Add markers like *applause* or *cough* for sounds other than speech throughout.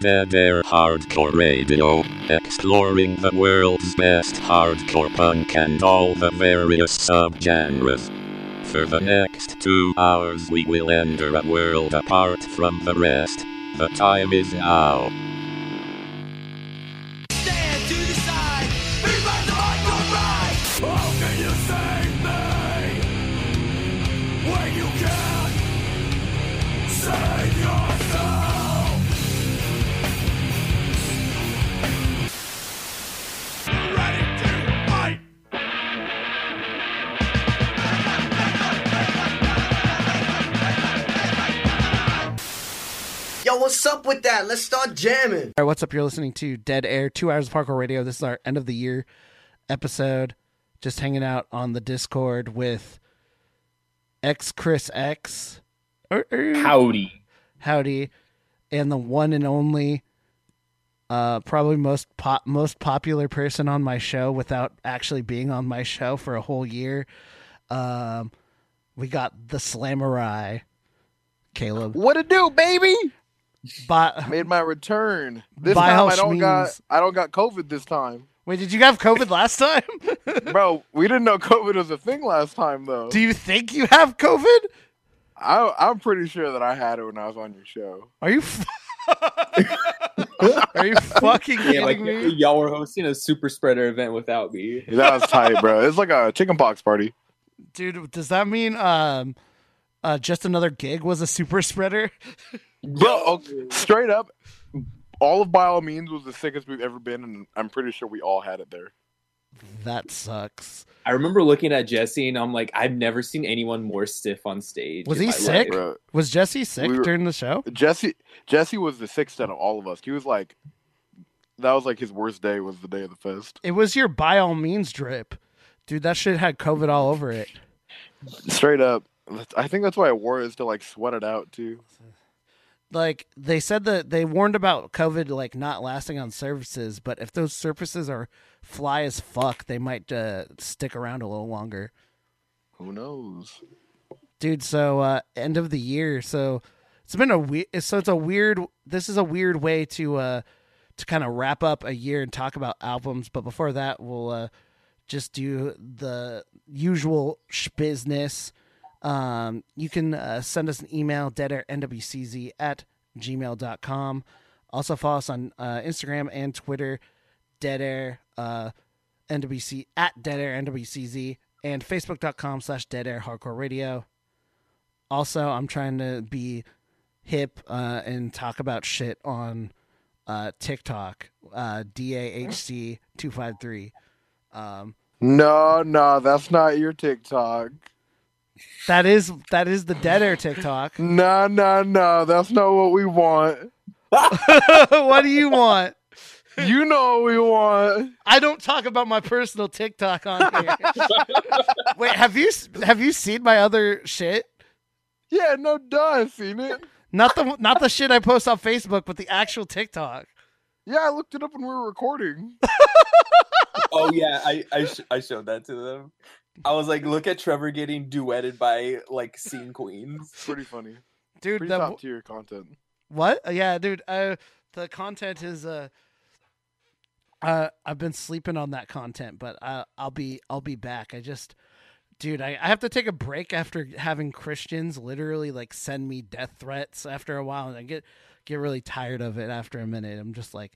Dead Air Hardcore Radio, exploring the world's best hardcore punk and all the various subgenres. For the next two hours, we will enter a world apart from the rest. The time is now. Jamming. All right, what's up? You're listening to Dead Air, two hours of hardcore radio. This is our end of the year episode. Just hanging out on the Discord with X Chris X. Er, Howdy. howdy, and the one and only, uh, probably most pop, most popular person on my show without actually being on my show for a whole year. Um, we got the Slamurai, Caleb. What to do, baby? But Made my return. This By time I don't got. I don't got COVID this time. wait, did you have COVID last time? *laughs* Bro, we didn't know COVID was a thing last time though. Do you think you have COVID? I I'm pretty sure that I had it when I was on your show. Are you? F- *laughs* Are you fucking Yeah, like kidding me? y'all were hosting a super spreader event without me. *laughs* That was tight, bro. It's like a chickenpox party. Dude, does that mean um, uh, just another gig was a super spreader? Bro, okay, straight up, all of by all means was the sickest we've ever been, and I'm pretty sure we all had it there. That sucks. I remember looking at Jesse and I'm like, I've never seen anyone more stiff on stage. Was he sick? life. Bro, Was Jesse sick We were- during the show? Jesse Jesse was the sickest out of all of us. He was like, that was like his worst day. Was the day of the fest. It was your by all means drip. Dude, that shit had COVID all over it. Straight up. I think that's why I wore it is to like sweat it out too. Like they said that they warned about COVID like not lasting on surfaces, but if those surfaces are fly as fuck, they might uh, stick around a little longer. Who knows? dude so uh end of the year so it's been a weird so it's a weird this is a weird way to uh to kind of wrap up a year and talk about albums but before that we'll uh just do the usual business um you can uh, send us an email deadairnwcz at gmail.com also follow us on uh, instagram and twitter deadair uh nwc at deadair nwcz and facebook.com slash deadair hardcore radio. Also i'm trying to be hip uh, and talk about shit on uh, tiktok uh, dahc 253 um, No, no, that's not your TikTok. That is that is the dead air tiktok No, no, no, that's not what we want. *laughs* what do you want You know what we want. i don't talk about my personal tiktok on here *laughs* wait have you have you seen my other shit Yeah, no, duh, I've seen it. not the not the shit i post on facebook but the actual tiktok Yeah, I looked it up when we were recording. *laughs* Oh yeah, I I, sh- I showed that to them. I was like, look at Trevor getting duetted by like scene queens. *laughs* Pretty funny. dude Pretty the, top tier content. What? Uh, Yeah, dude. Uh, the content is uh, uh, I've been sleeping on that content, but uh, I'll be I'll be back. I just, dude, I, I have to take a break after having Christians literally like send me death threats after a while, and I get get really tired of it after a minute. I'm just like,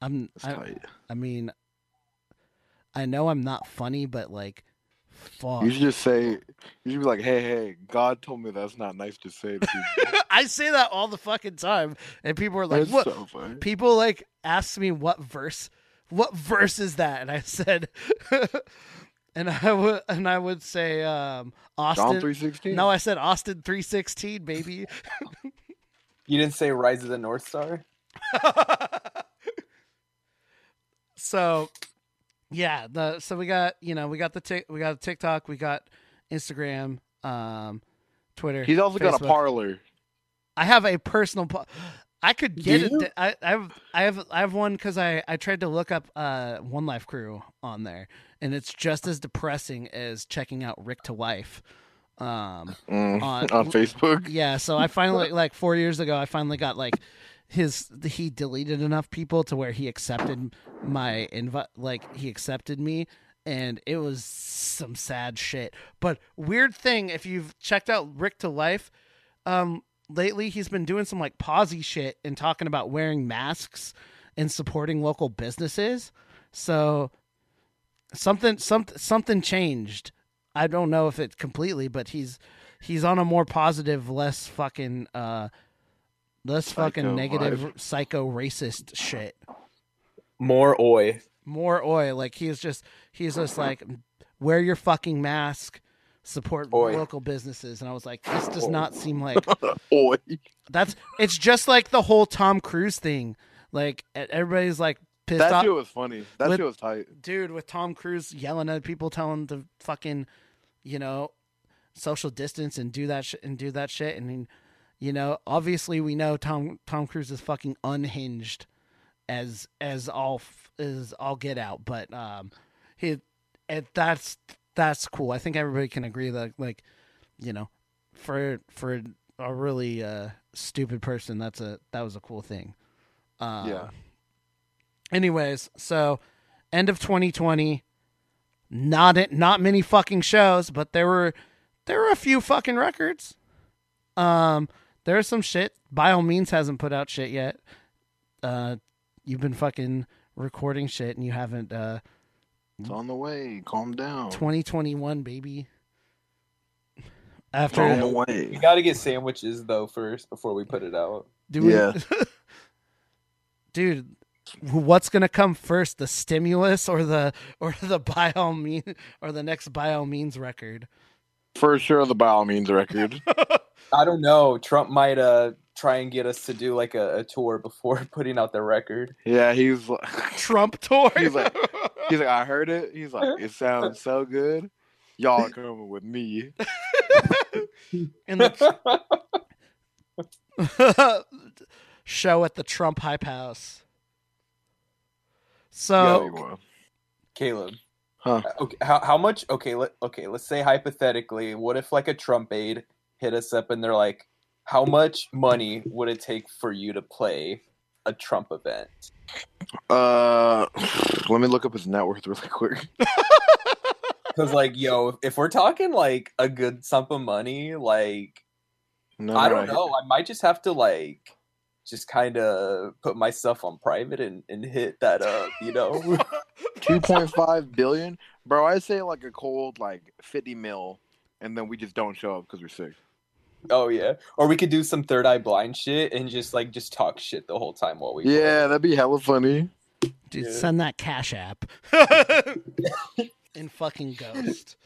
I'm. That's I, tight. I mean, I know I'm not funny, but like, fuck. You should just say, you should be like, hey, hey, God told me that's not nice to say to people. *laughs* I say that all the fucking time, and people are like, That's "What?" so funny. people like ask me what verse what verse is that and i said *laughs* and i would and i would say um austin John 316. no i said austin 316 baby *laughs* You didn't say Rise of the North Star? so yeah the so we got you know we got the tic, we got tiktok we got instagram um twitter He's also got a Parler. I have a personal. Po- *gasps* I could get it. I, I have. I have. I have one because I I tried to look up uh One Life Crew on there, and it's just as depressing as checking out Rick ta Life Um, Mm, On- *laughs* on Facebook. yeah. So I finally *laughs* like four years ago, I finally got like his he deleted enough people to where he accepted my invite like he accepted me and it was some sad shit. But weird thing if you've checked out rick ta life um lately he's been doing some like posy shit and talking about wearing masks and supporting local businesses. So something some, something changed. I don't know if it completely but he's he's on a more positive less fucking uh less fucking Psycho negative vibe. psycho racist shit More oi. more oil like he's just he's just like wear your fucking mask support Oi. local businesses and i was like this does not seem *laughs* like Oi. that's it's just like the whole tom cruise thing like everybody's like pissed That off shit was funny. That With- shit was tight. dude with tom cruise yelling at people telling to fucking you know social distance and do that shit and do that shit and then, you know obviously we know tom tom cruise is fucking unhinged as as all as all get out but um he it, that's that's cool. I think everybody can agree that like you know for for a really uh stupid person that's a that was a cool thing. Um, Yeah. anyways so end of 2020 not it not many fucking shows but there were there were a few fucking records. Um there's some shit by all means hasn't put out shit yet uh you've been fucking recording shit and you haven't uh It's on the way. Calm down. 2021 baby after It's on the We gotta get sandwiches though first before we put it out. do we, Yeah. *laughs* dude what's gonna come first the stimulus or the or the by all means or the next by all means record For sure, the by all means record. *laughs* I don't know. Trump might uh try and get us to do like a, a tour before *laughs* putting out the record. yeah, he's like, *laughs* trump tour He's like- he's like, I heard it. He's like, it sounds so good. Y'all are coming with me. *laughs* in the show at the Trump Hype House. So Yo, Caleb. Huh. uh, Okay, how how much? Okay, let okay. Let's say hypothetically, what if like a Trump aide hit us up and they're like, "How much money would it take for you to play a Trump event?" Uh, *sighs* let me look up his net worth really quick. *laughs* Because like, yo, if we're talking like a good sum of money, like No, I don't no. know, I might just have to like just kind of put myself on private and, and hit that up, you know? *laughs* *laughs* Two point five billion, bro. I say like a cold like fifty mil, and then we just don't show up because we're sick. Oh yeah, or we could do some third eye blind shit and just like just talk shit the whole time while we play. Yeah, that'd be hella funny. dude, Yeah. send that cash app *laughs* in fucking ghost.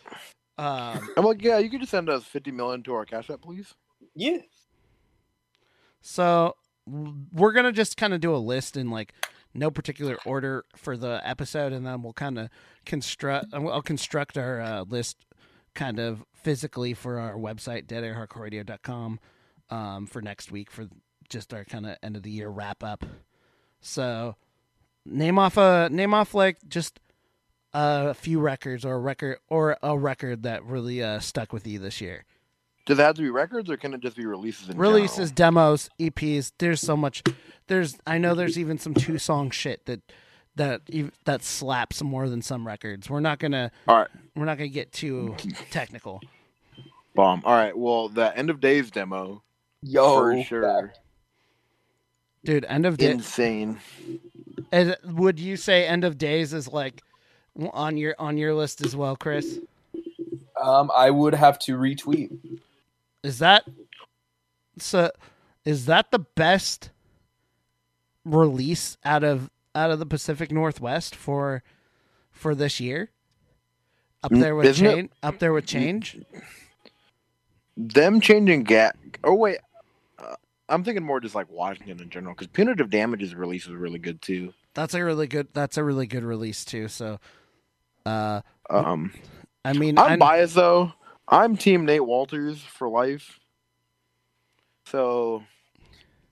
Um, I'm like, yeah, you could just send us fifty million to our cash app, please. yeah. so we're gonna just kind of do a list in like no particular order for the episode, and then we'll kind of construct. I'll construct our uh, list kind of physically for our website deadairhardcoreradio.com um, for next week for just our kind of end of the year wrap up. So name off a name off like just a few records or a record or a record that really uh, stuck with you this year. Does it have to be records, or can it just be releases? Releases, general? demos, EPs. There's so much. There's I know there's even some two song shit that that that slaps more than some records. We're not gonna All right, we're not gonna get too technical. Bomb. All right, well, the end of days demo Yo, for sure, Dude, end of day. insane. And would you say end of days is like on your on your list as well, Chris? Um, I would have to retweet. Is that so? Is that the best release out of out of the Pacific Northwest for for this year? Up there with isn't it- change. Up there with change. Them changing gap. Oh wait, uh, I'm thinking more just like Washington in general because punitive damages release was really good too. That's a really good. That's a really good release too. So, uh, Um, I mean, I'm I- biased though. I'm Team Nate Walters for life. So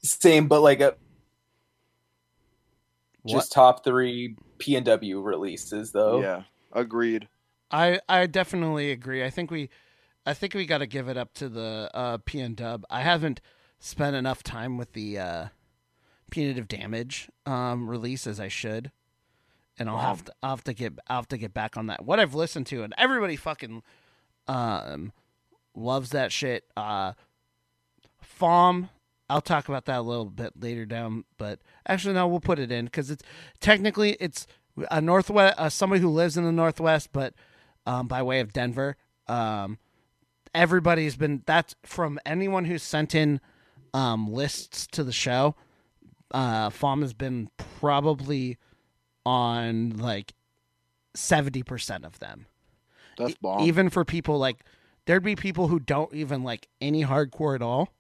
Same, but like a What? just top three P and W releases though. yeah, agreed. I I definitely agree. I think we I think we got to give it up to the uh, P and Dub. I haven't spent enough time with the uh, punitive damage um, release as I should, and I'll have to I'll have to get I'll have to get back on that. What I've listened to and everybody fucking um loves that shit. Uh, Fom, I'll talk about that a little bit later down, but actually no, we'll put it in because it's technically it's a northwest uh, somebody who lives in the northwest, but um, by way of Denver. Um, everybody's been that's from anyone who's sent in um, lists to the show. Uh, Fom has been probably on like seventy percent of them. That's E- bomb. Even for people like there'd be people who don't even like any hardcore at all,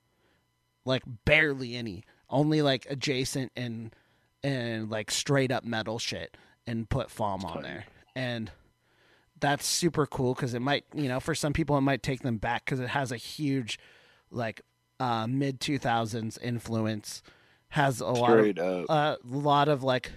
like barely any, only like adjacent and and like straight up metal shit, and put Fom on there, and that's super cool because it might you know for some people it might take them back because it has a huge like uh, mid two thousands influence, has a lot of Straight a lot of like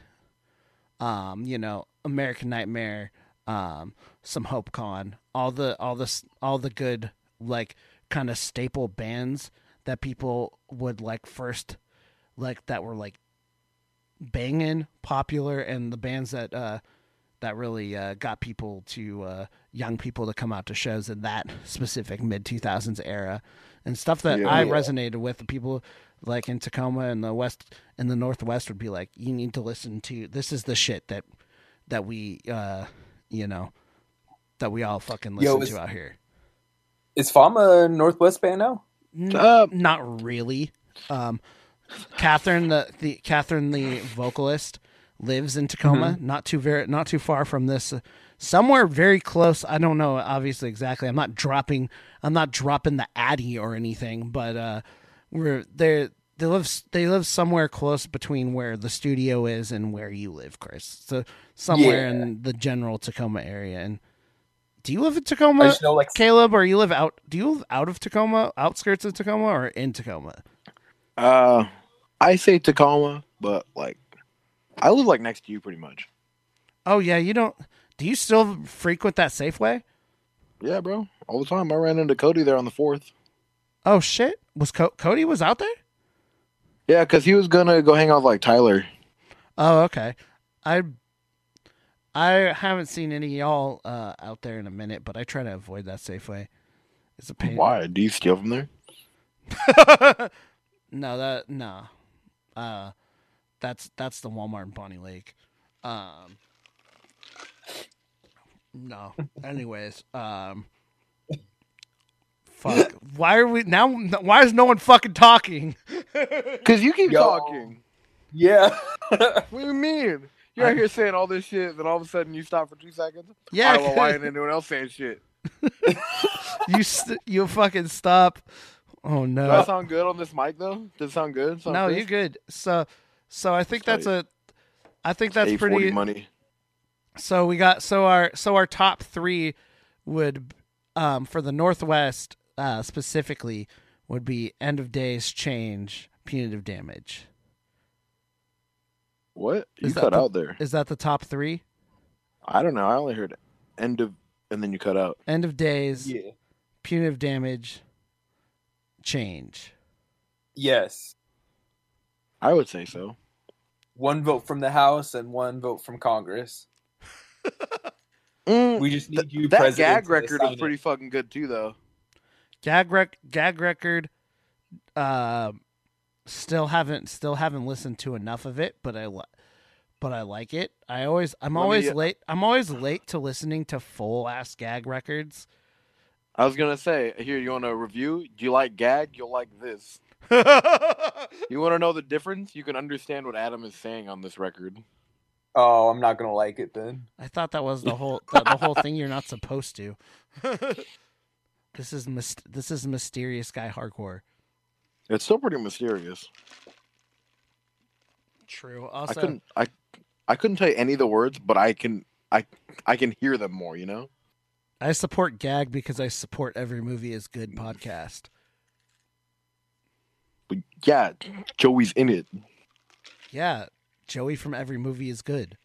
um you know american nightmare um some hope con all the all this all the good like kind of staple bands that people would like first like that were like banging popular and the bands that uh that really uh, got people to uh, young people to come out to shows in that specific mid 2000s era and stuff that Yeah. I Yeah. resonated with. The people like in Tacoma and the west in the northwest would be like, you need to listen to this is the shit that that we uh, you know that we all fucking Yo, listen is- to out here. Is Fama a Northwest band now? N- Uh, not really. Um, Catherine, the, the Catherine, the vocalist, lives in Tacoma, not too very, not too far from this, uh, somewhere very close. I don't know, obviously exactly. I'm not dropping, I'm not dropping the Addy or anything, but uh, we're they they live they live somewhere close between where the studio is and where you live, Chris. So somewhere Yeah. in the general Tacoma area. And do you live in I Tacoma? just know like Caleb, or you live out? Do you live out of Tacoma, outskirts of Tacoma, or in Tacoma? Uh, I say Tacoma, but like, I live like next to you pretty much. Oh yeah, you don't. Do you still frequent that Safeway? Yeah, bro, all the time. I ran into Cody there on the fourth. Oh shit, was Co- Cody was out there? Yeah, because he was gonna go hang out with like Tyler. Oh okay, I I haven't seen any of y'all uh, out there in a minute, but I try to avoid that Safeway. It's a pain. Why? Do you steal from there? *laughs* No, that no. Uh, that's that's the Walmart in Bonney Lake. Um, no. Anyways, um, fuck. Why are we now? Why is no one fucking talking? *laughs* Because you keep Yo. talking. yeah. *laughs* What do you mean? You're out here saying all this shit, then all of a sudden you stop for two seconds. Yeah, I don't know why *laughs* ain't anyone else saying shit. you st- you fucking stop. Oh no. Does that sound good on this mic though? Does it sound good? Sound no, you're good. So, so I think that's Tight. a. I think that's A40 pretty. money. So we got so our so our top three would um for the Northwest uh specifically would be end of days change punitive damage. What? You Is that cut the- out there. Is that the top three? I don't know. I only heard end of, and then you cut out. End of days, yeah. punitive damage, change. Yes. I would say so. One vote from the House and one vote from Congress. *laughs* Mm, We just need th- you that president gag record is pretty fucking good too, though. Gag rec- gag record. Uh, still haven't still haven't listened to enough of it, but I li- but I like it. I always I'm Let me- always late. I'm always late to listening to full ass gag records. I was gonna say, here you want a review? Do you like gag? You'll like this. *laughs* You want to know the difference? You can understand what Adam is saying on this record. Oh, I'm not gonna like it then. I thought that was the *laughs* whole the, the whole thing. You're not supposed to. *laughs* this is mys- this is mysterious guy hardcore. It's still pretty mysterious. True. I Also, couldn't, I, I couldn't tell you any of the words, but I can, I, I can hear them more. You know. I support gag because I support every movie is good podcast. But yeah, Joey's in it. Yeah, Joey from every movie is good.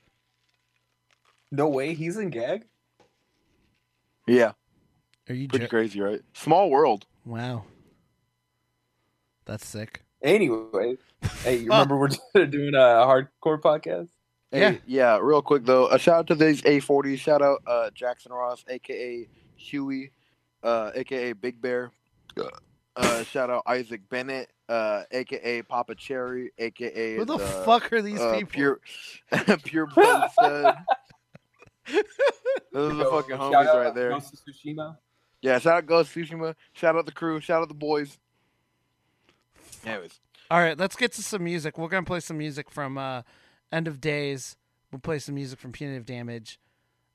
No way, he's in gag. Yeah, Are you? pretty Jo- crazy, right? Small world. wow, that's sick. Anyway, hey, you *laughs* remember we're *laughs* doing a hardcore podcast? Hey, Yeah. yeah. Real quick though, a shout out to these A40. Shout out uh, Jackson Ross, aka Huey, uh, aka Big Bear. Uh, shout out Isaac Bennett, uh, aka Papa Cherry, aka Who the fuck are these uh, people? Pure, *laughs* pure blood stud. Those are the Yo, fucking shout homies out right there. Ghost of Tsushima. Yeah, shout out Ghost Tsushima. Shout out the crew. Shout out the boys. Anyways, All right, let's get to some music. We're gonna play some music from uh, End of Days. We'll play some music from Punitive Damage.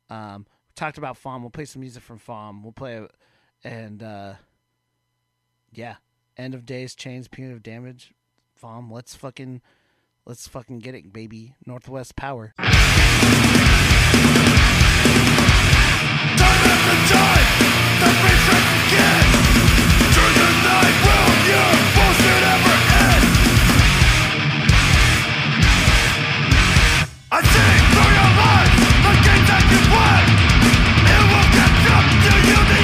Um, we talked about FOM. We'll play some music from FOM. We'll play, and uh, yeah, End of Days, Change, Punitive Damage, FOM. Let's fucking, let's fucking get it, baby. Northwest Power. I see through your life the game that you play. It will catch up to you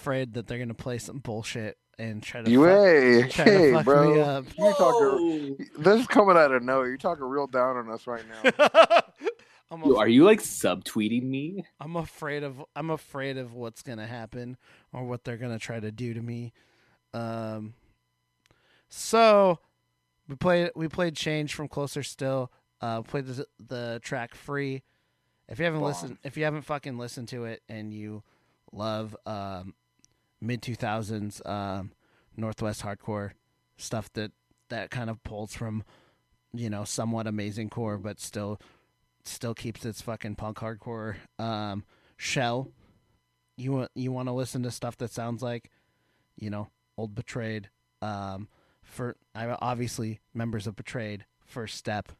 afraid that they're gonna play some bullshit and try to You fuck, hey, *laughs* try to fuck bro. me up. You're talking. This is coming out of nowhere. You're talking real down on us right now. *laughs* I'm, Yo, af- are you like subtweeting me? I'm afraid of I'm afraid of what's gonna happen or what they're gonna try to do to me. Um, so we played we played Change from Closer Still. Uh, played the, the track Free. If you haven't Bomb. listened, if you haven't fucking listened to it and you love um, mid two thousands um, Northwest hardcore stuff that that kind of pulls from you know somewhat amazing core, but still still keeps its fucking punk hardcore um, shell. You want you want to listen to stuff that sounds like, you know, old betrayed. Um, for obviously members of betrayed, first step,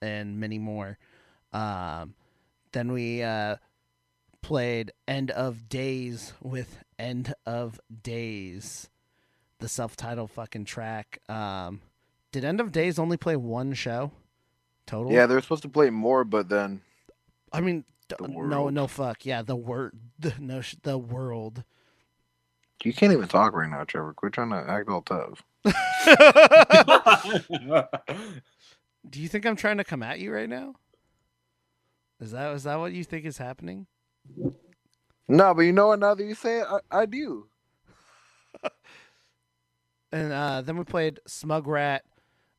and many more. Um, then we uh, played End of Days with End of Days, the self-titled fucking track. Um, did End of Days only play one show total? yeah, they're supposed to play more, but then I mean, The no, no, fuck, yeah, the word, the, no, sh- the world. you can't even talk right now, Trevor. Quit trying to act all tough. *laughs* *laughs* Do you think I'm trying to come at you right now? Is that is that what you think is happening? No, but you know what? Now that you say it, I, I do. *laughs* And uh, then we played Smug Rat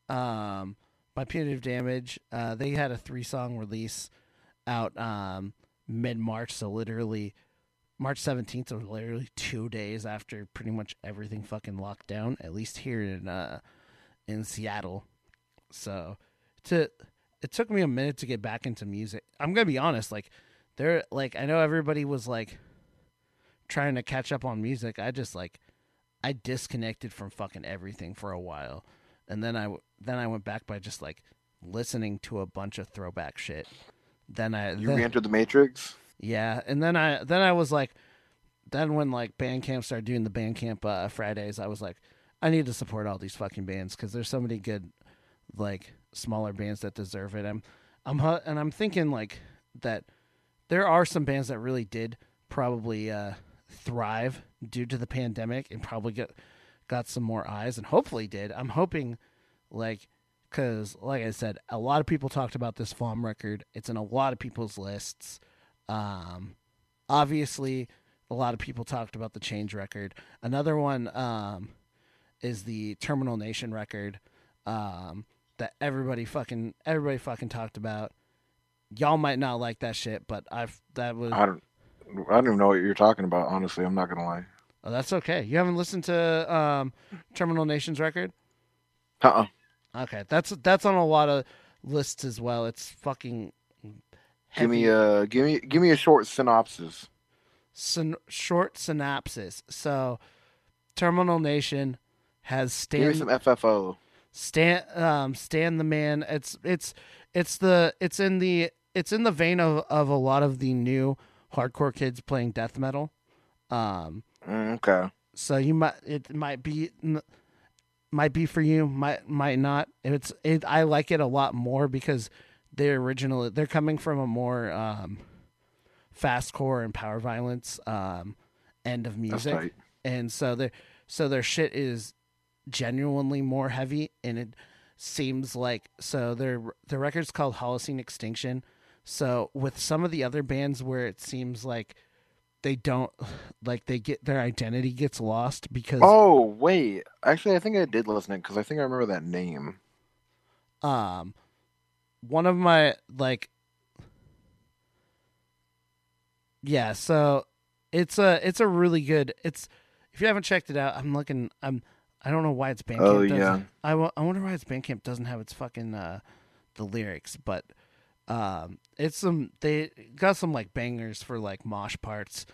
um, by Punitive Damage. Uh, they had a three song release out um, mid March, so literally March 17th, so literally two days after pretty much everything fucking locked down, at least here in uh, in Seattle. So to it took me a minute to get back into music. I'm gonna be honest, like there like I know everybody was like trying to catch up on music. I just like I disconnected from fucking everything for a while, and then I then I went back by just like listening to a bunch of throwback shit. Then I You then, re-entered the Matrix. yeah, and then I then I was like, then when like Bandcamp started doing the Bandcamp uh, Fridays, I was like, I need to support all these fucking bands because there's so many good like smaller bands that deserve it. I'm I'm hu- and I'm thinking like that there are some bands that really did probably uh, thrive due to the pandemic and probably get got some more eyes and hopefully did. I'm hoping like because like I said, a lot of people talked about this FOM record. It's in a lot of people's lists. Um, obviously, a lot of people talked about the Change record. Another one um, is the Terminal Nation record um, that everybody fucking everybody fucking talked about. Y'all might not like that shit, but I've that was I don't. I don't even know what you're talking about. Honestly, I'm not gonna lie. oh, that's okay. You haven't listened to um, Terminal Nation's record? Uh-uh. Okay, that's that's on a lot of lists as well. It's fucking. Give me heavy. a give me give me a short synopsis. syn- short synopsis. So, Terminal Nation has Give me Stan some FFO. Stan um, Stan the Man. It's it's it's the it's in the it's in the vein of of a lot of the new hardcore kids playing death metal. Um, Mm, okay. so you might it might be might be for you, might might not. It's it. I like it a lot more because they're original. They're coming from a more um, fast core and power violence um, end of music tight. and so their so their shit is genuinely more heavy and it seems like so their their record's called Holocene Extinction. So with some of the other bands where it seems like they don't *sighs* like they get their identity gets lost because Oh wait, actually, I think I did listen it because I think I remember that name. um one of my like yeah so it's a it's a really good it's if you haven't checked it out i'm looking i'm i don't know why it's bandcamp Oh, doesn't- yeah. I, I wonder why it's bandcamp doesn't have its fucking uh the lyrics but um it's some they got some like bangers for like mosh parts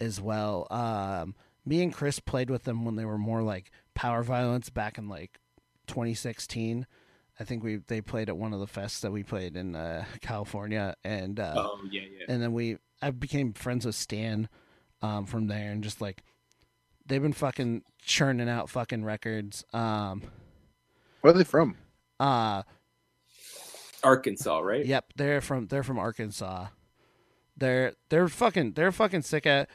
as well um me and chris played with them when they were more like power violence back in like 2016 I think we they played at one of the fests that we played in uh, *laughs* California, and uh, oh yeah, yeah. and then we I became friends with Stan um, from there, and just like they've been fucking churning out fucking records. Um, Where are they from? uh, Arkansas, right? yep, they're from they're from Arkansas. They're they're fucking they're fucking sick at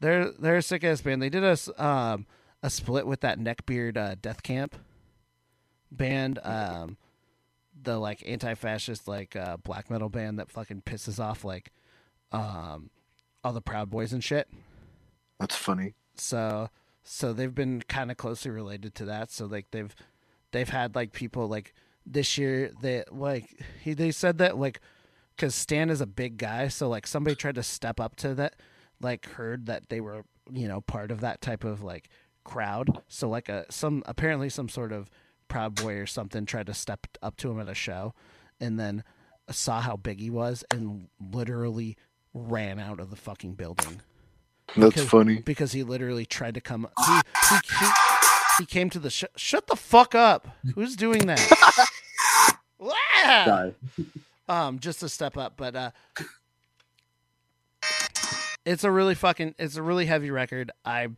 they're they're a sick ass band. They did a s- um a split with that Neckbeard uh, Death Camp band. Um, the like anti-fascist like uh, black metal band that fucking pisses off like um all the Proud Boys and shit. That's funny. So so they've been kind of closely related to that. So like they've they've had like people like this year they like he they said that like because Stan is a big guy, so like somebody tried to step up to that, like heard that they were you know part of that type of like crowd. So like a some apparently some sort of Proud Boy or something tried to step up to him at a show, and then saw how big he was and literally ran out of the fucking building That's because- funny. because he literally tried to come. He he, he, he came to the sh- shut the fuck up. Who's doing that? *laughs* Wow. Um, just to step up, but uh, it's a really fucking it's a really heavy record. I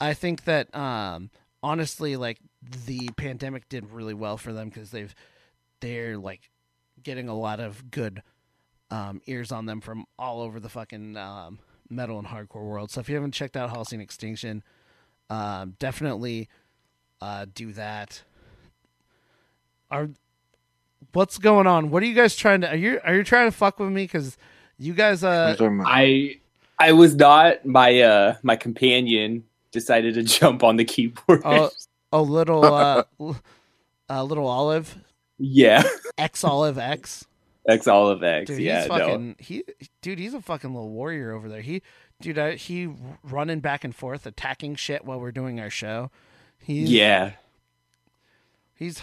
I think that um honestly like the pandemic did really well for them because they've they're like getting a lot of good um ears on them from all over the fucking um metal and hardcore world. So if you haven't checked out Holocene Extinction, um definitely uh do that. Are what's going on? What are you guys trying to? Are you are you trying to fuck with me? Because you guys, uh, you talking about? I I was not. My uh my companion decided to *laughs* jump on the keyboard. Oh. a *laughs* little, uh, *laughs* l- a little olive, yeah, X olive X. X all of X. Dude, yeah, he's no. he, dude. He's a fucking little warrior over there. He, dude, I, he running back and forth, attacking shit while we're doing our show. He's Yeah. he's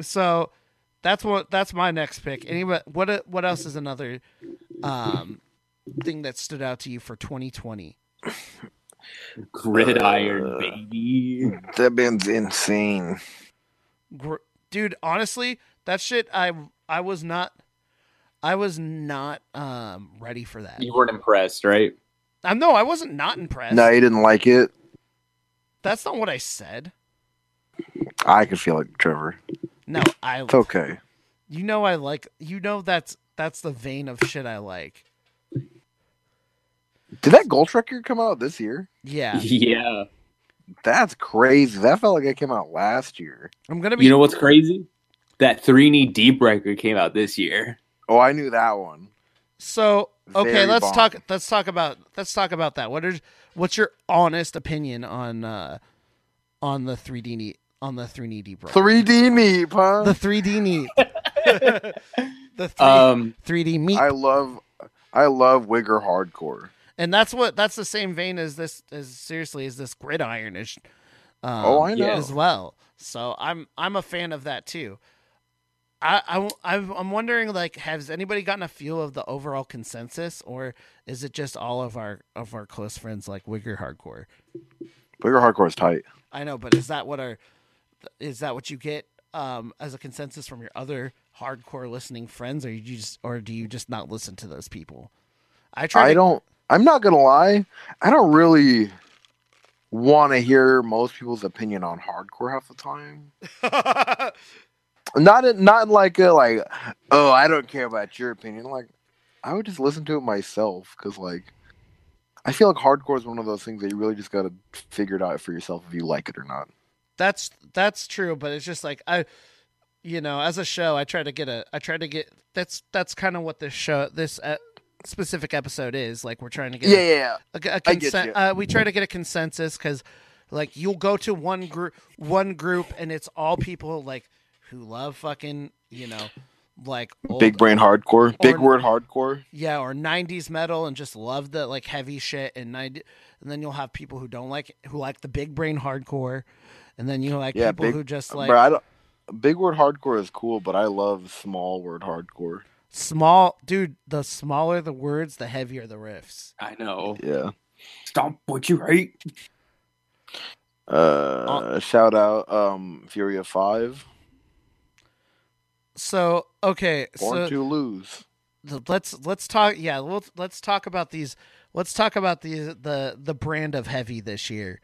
so. That's what. That's my next pick. Anybody? What? What else is another um thing that stood out to you for 2020? Gridiron Uh, baby. That band's insane. Gr- dude honestly that shit i i was not i was not um ready for that You weren't impressed, right? i no i wasn't not impressed No, you didn't like it. that's not what i said I could feel it, Trevor. no i It's okay. you know i like you know that's that's the vein of shit i like Did that Gold record come out this year? yeah *laughs* Yeah. That's crazy. That felt like it came out last year. i'm gonna be You know what's crazy? That three knee deep record came out this year. Oh, I knew that one. so okay Very let's bomb. talk let's talk about let's talk about that what is what's your honest opinion on uh on the 3d knee on the 3d deep record? 3D Neep, huh? the 3d knee *laughs* the 3, Um, 3d meat I love, I love Wigger hardcore. and that's what that's the same vein as this as seriously as this gridironish um, Oh, I know. as well so i'm i'm a fan of that too I, I I'm- i'm wondering like has anybody gotten a feel of the overall consensus or is it just all of our of our close friends like wigger hardcore Wigger hardcore is tight. i know but is that what our is that what you get um as a consensus from your other hardcore listening friends or you just or do you just not listen to those people i try I to, don't. I'm not gonna lie. I don't really want to hear most people's opinion on hardcore half the time. *laughs* Not in, not in like a like, oh, I don't care about your opinion. Like, I would just listen to it myself because like, I feel like hardcore is one of those things that you really just gotta figure it out for yourself if you like it or not. that's that's true but it's just like i you know as a show i try to get a i try to get that's that's kind of what this show this uh, specific episode is like we're trying to get Yeah, a, yeah, yeah. a, a consen- uh, we try to get a consensus because like you'll go to one group one group and it's all people like who love fucking you know like old, Big brain hardcore, big word hardcore. yeah or 90s metal and just love the like heavy shit and 90 and then you'll have people who don't like who like the big brain hardcore and then you like Yeah, people big- who just like Bro, I don't. Big word hardcore is cool, but I love small word hardcore. Small, dude. The smaller the words, the heavier the riffs. I know. Yeah. Stop what you hate. Uh, shout out, um, Furia Five, So okay, Born so to Lose. let's let's talk. Yeah, we'll, let's talk about these. Let's talk about the the the brand of heavy this year.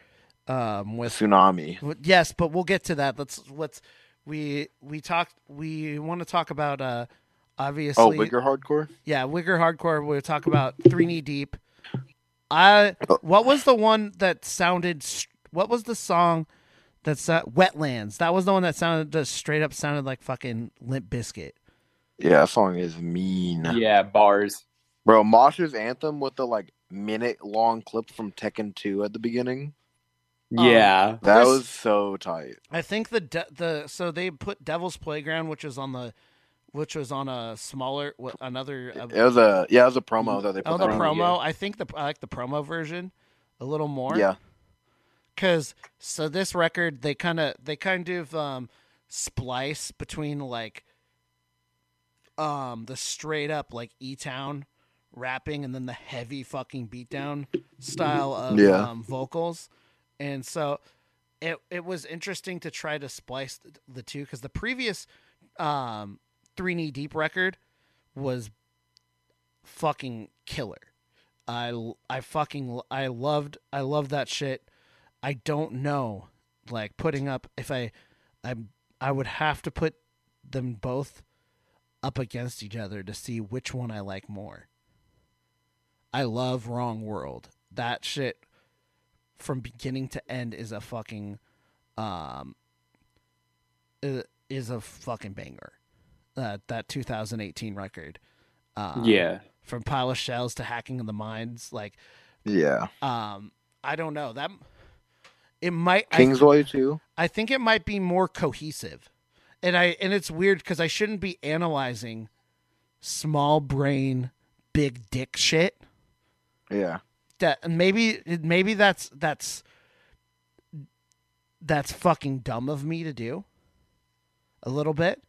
Um, with Sunami. yes, but we'll get to that. Let's let's we we talked. We want to talk about uh Obviously, Oh, Wigger Hardcore. yeah, Wigger Hardcore. We'll talk about Three Knee Deep. I Oh. what was the one that sounded? What was the song that sa- Wetlands? That was the one that sounded just straight up sounded like fucking Limp Bizkit. Yeah, that song is mean. Yeah, bars. Bro, Mosh's anthem with the like minute long clip from Tekken 2 at the beginning. Um, Yeah. That Chris- was so tight. I think the de- the so they put Devil's Playground, which was on the, which was on a smaller wh- another. uh, It was a yeah, it was a promo that they put oh, the on. promo. I think the I like the promo version a little more. Yeah. Because so this record they kind of they kind of um splice between like um the straight up like e town rapping and then the heavy fucking beatdown style of Yeah. um, vocals. And so it it was interesting to try to splice the, the two because the previous um three knee deep record was fucking killer. I i fucking i loved i loved that shit I don't know. Like putting up if I I I would have to put them both up against each other to see which one I like more. I love Wrong World. That shit from beginning to end is a fucking um is a fucking banger. Uh, that 2018 record. Um, Yeah. From Pile of Shells to Hacking in the Minds like Yeah. um I don't know. That it might I, Kingsway too. I think it might be more cohesive. And I and it's weird cuz I shouldn't be analyzing small brain big dick shit. Yeah. That and maybe maybe that's that's that's fucking dumb of me to do. A little bit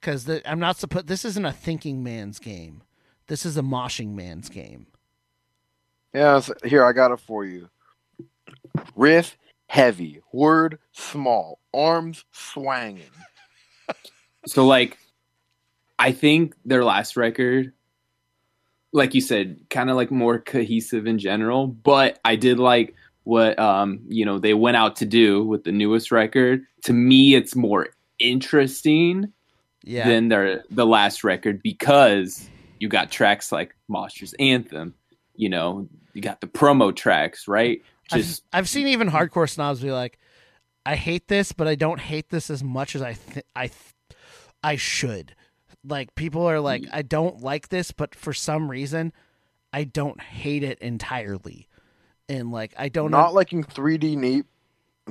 cuz I'm not supposed this isn't a thinking man's game. This is a moshing man's game. Yeah, here I got it for you. Riff heavy, word small, arms swanging. So like I think their last record like you said kind of like more cohesive in general, but I did like what um you know they went out to do with the newest record. To me it's more interesting Yeah. than their the last record because you got tracks like Monsters Anthem, you know, you got the promo tracks, right? Just I've, I've seen even hardcore snobs be like, "I hate this, but I don't hate this as much as I th- I th- I should." Like people are like, "I don't like this, but for some reason, I don't hate it entirely." And like, I don't Not know. liking 3D deep.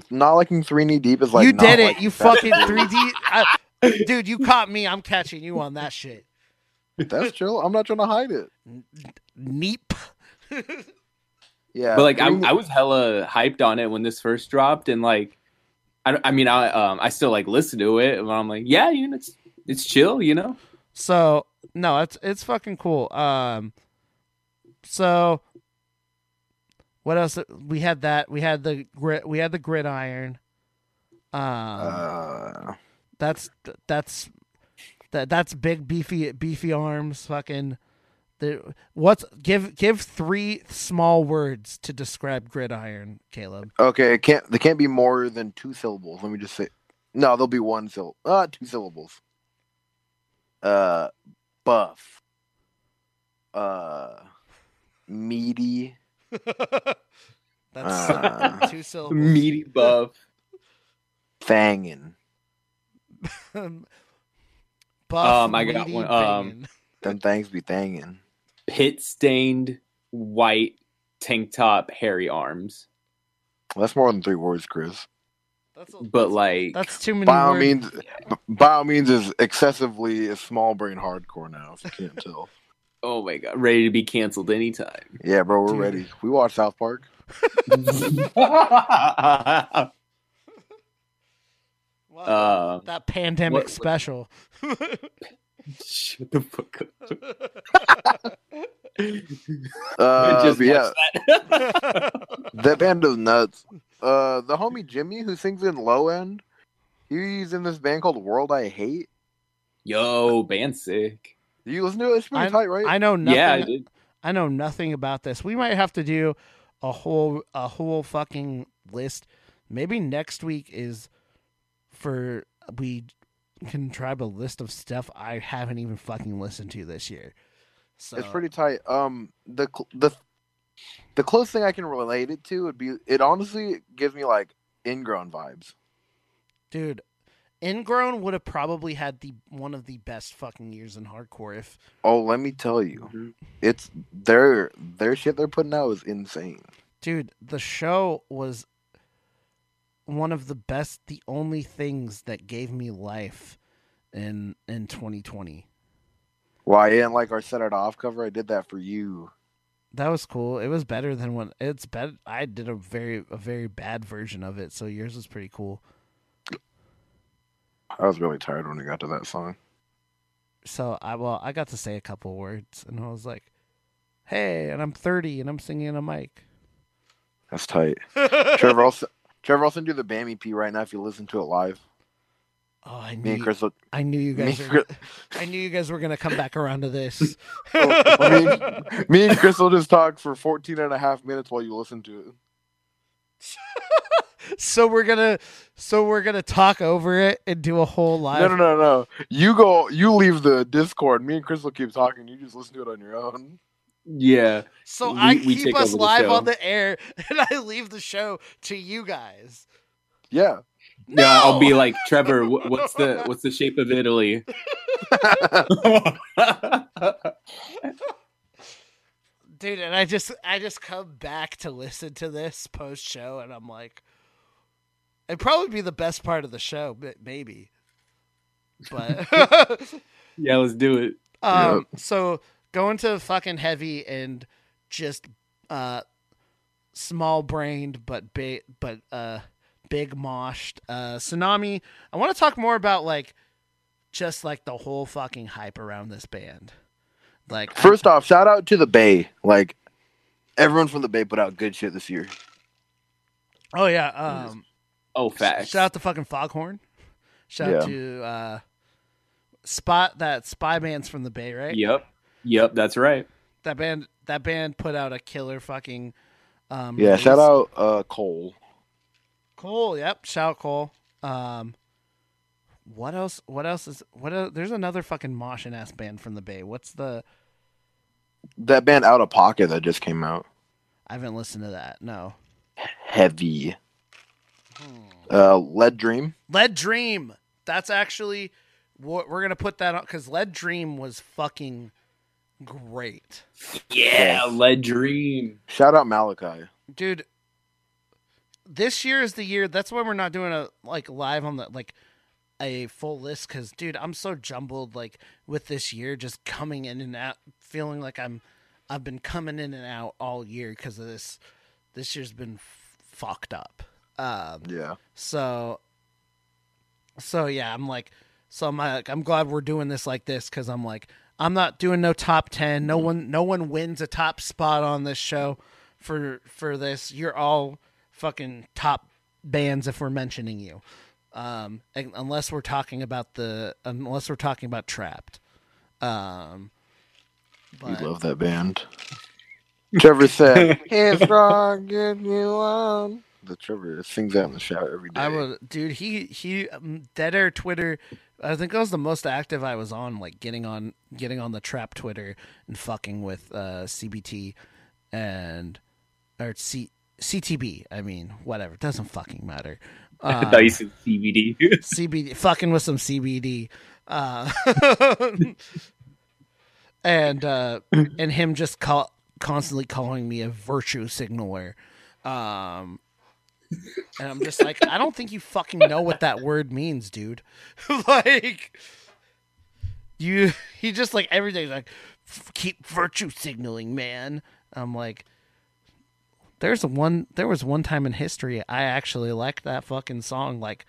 Not liking 3D deep is like you did it. You fucking *laughs* 3D. I, uh, dude, you caught me. I'm catching you on that shit. That's *laughs* chill. I'm not trying to hide it. Neep. *laughs* Yeah, but like I, 3D I was hella hyped on it when this first dropped and like I, I mean I um I still like listen to it and I'm like yeah you know it's it's chill you know So no, it's it's fucking cool. Um, so what else? We had that. We had the grit. We had the gridiron. Um, uh, that's that's that that's big beefy beefy arms. Fucking. The, what's give give three small words to describe gridiron, Caleb? okay, it can't. They can't be more than two syllables. Let me just say. No, there'll be one syllable. Uh, two syllables. Uh, buff. Uh, meaty. *laughs* That's Uh, *laughs* two syllables. meaty buff Fangin. *laughs* Buff, Um, I got meaty, one, um, bangin'. Them things be thangin. Pit stained white tank top hairy arms That's more than three words, Chris. That's, but like that's too many By all means, by all means, is excessively small brain hardcore now. If you can't tell. *laughs* oh my god ready to be canceled anytime Yeah, bro, we're Dude. ready. We watch South Park. *laughs* *laughs* Wow, uh, that pandemic what- special. Shut the fuck up *laughs* Uh, Just yeah, that. *laughs* that band is nuts. Uh, the homie Jimmy who sings in Low End, he's in this band called World I Hate. yo band sick Do you listen to it? It's pretty I, tight, right? I know nothing. yeah I did. I know nothing about this. We might have to do a whole a whole fucking list. Maybe next week is for we contrive a list of stuff I haven't even fucking listened to this year. So It's pretty tight. Um, the cl- the the closest thing I can relate it to would be it. Honestly gives me like ingrown vibes. dude. Ingrown would have probably had the one of the best fucking years in hardcore if Oh, let me tell you, Mhm. it's their their shit they're putting out is insane. dude, the show was one of the best, the only things that gave me life in in 2020. Why I didn't like our set it off cover. I did that for you. That was cool. It was better than what it's better. I did a very a very bad version of it, so yours was pretty cool. I was really tired when we got to that song. So I well, I got to say a couple words, and I was like, "Hey," and I'm 30, and I'm singing in a mic. That's tight. *laughs* Trevor, I'll, s- Trevor, I'll send you the BAM EP right now if you listen to it live. Oh, I Me knew you, Chris, I knew you guys. Were, *laughs* I knew you guys were gonna come back around to this. *laughs* Oh, me, and- me and Chris will just talk for 14 and a half minutes while you listen to it. *laughs* so we're gonna, so we're gonna talk over it and do a whole live. No, no, no, no. You go. You leave the Discord. Me and Chris will keep talking. You just listen to it on your own. Yeah. So We- I we keep us live on the air, *laughs* and I leave the show to you guys. Yeah. Yeah, I'll be like Trevor. What's the *laughs* what's the shape of Italy? *laughs* dude and i just i just come back to listen to this post show and i'm like it'd probably be the best part of the show but maybe but yeah, let's do it. um so going to fucking heavy and just uh small brained but big but uh big moshed uh sunami i want to talk more about like just like the whole fucking hype around this band like I- First off, shout out to the Bay. Like everyone from the Bay put out good shit this year. oh yeah um Oh, facts. Shout out to fucking Foghorn. Shout out to uh, Spot that Spy Band's from the Bay, right? Yep. Yep, that's right. That band that band put out a killer fucking um Yeah. release. Shout out uh, Cole. Cole, yep. Shout out Cole. Um what else what else is what el there's another fucking moshing ass band from the Bay. What's the That band Out of Pocket that just came out. I haven't listened to that. No. Heavy. Uh, Lead Dream. Lead Dream. That's actually what we're gonna put that on because Lead Dream was fucking great. Yeah, Lead Dream. Shout out Malachi. dude this year is the year that's why we're not doing a like live on the like a full list because dude i'm so jumbled like with this year just coming in and out feeling like i'm i've been coming in and out all year because of this this year's been f- fucked up um Yeah. so so yeah i'm like so i'm like i'm glad we're doing this like this because i'm like i'm not doing no top 10 no one no one wins a top spot on this show for for this you're all fucking top bands if we're mentioning you um unless we're talking about the unless we're talking about Trapt um We love that band. *laughs* Trevor said, "He's strong, get you on." The Trevor sings that in the shower every day. I would, dude. He he, um, dead air Twitter. I think I was the most active I was on, like getting on getting on the Trapt Twitter and fucking with uh, CBT and or C CTB. I mean, whatever. Doesn't fucking matter. *laughs* I Uh, thought you said CBD. *laughs* CBD, fucking with some CBD, uh, *laughs* and uh, and him just call, constantly calling me a virtue signaler, um, and I'm just like, I don't think you fucking know what that word means, dude. *laughs* like, you, he just like every day like, "F- keep virtue signaling, man. I'm like. There's a one. There was one time in history I actually liked that fucking song, like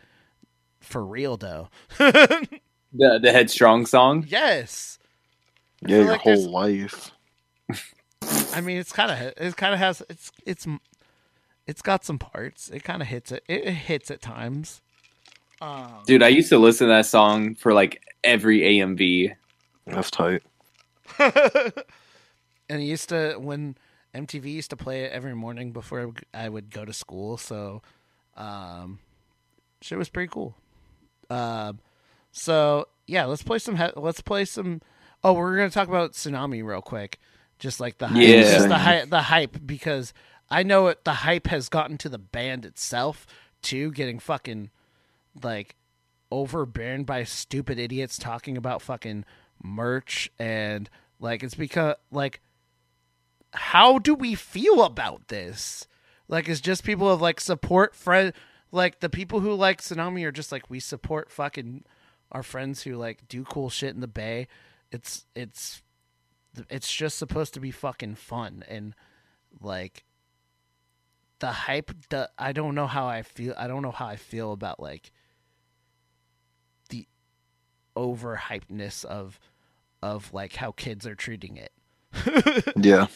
for real though. *laughs* the the headstrong song. yes, yeah, feel your like whole life. I mean it's kind of it kind of has it's it's it's got some parts. It kind of hits it. it. It hits at times. Um, Dude, I used to listen to that song for like every AMV. That's tight. *laughs* and it used to when MTV used to play it every morning before I would go to school. So, um, shit was pretty cool. Um, So yeah, let's play some. he- Let's play some. Oh, we're gonna talk about sunami real quick, just like the hype, Yeah. just the hype, the hype because I know it. The hype has gotten to the band itself too, getting fucking like overburned by stupid idiots talking about fucking merch and like it's because like how do we feel about this? Like it's just people of like support friend like the people who like Sunami are just like we support fucking our friends who like do cool shit in the bay. It's it's it's just supposed to be fucking fun and like the hype the, I don't know how I feel I don't know how I feel about like the overhypeness of of like how kids are treating it. *laughs* Yeah.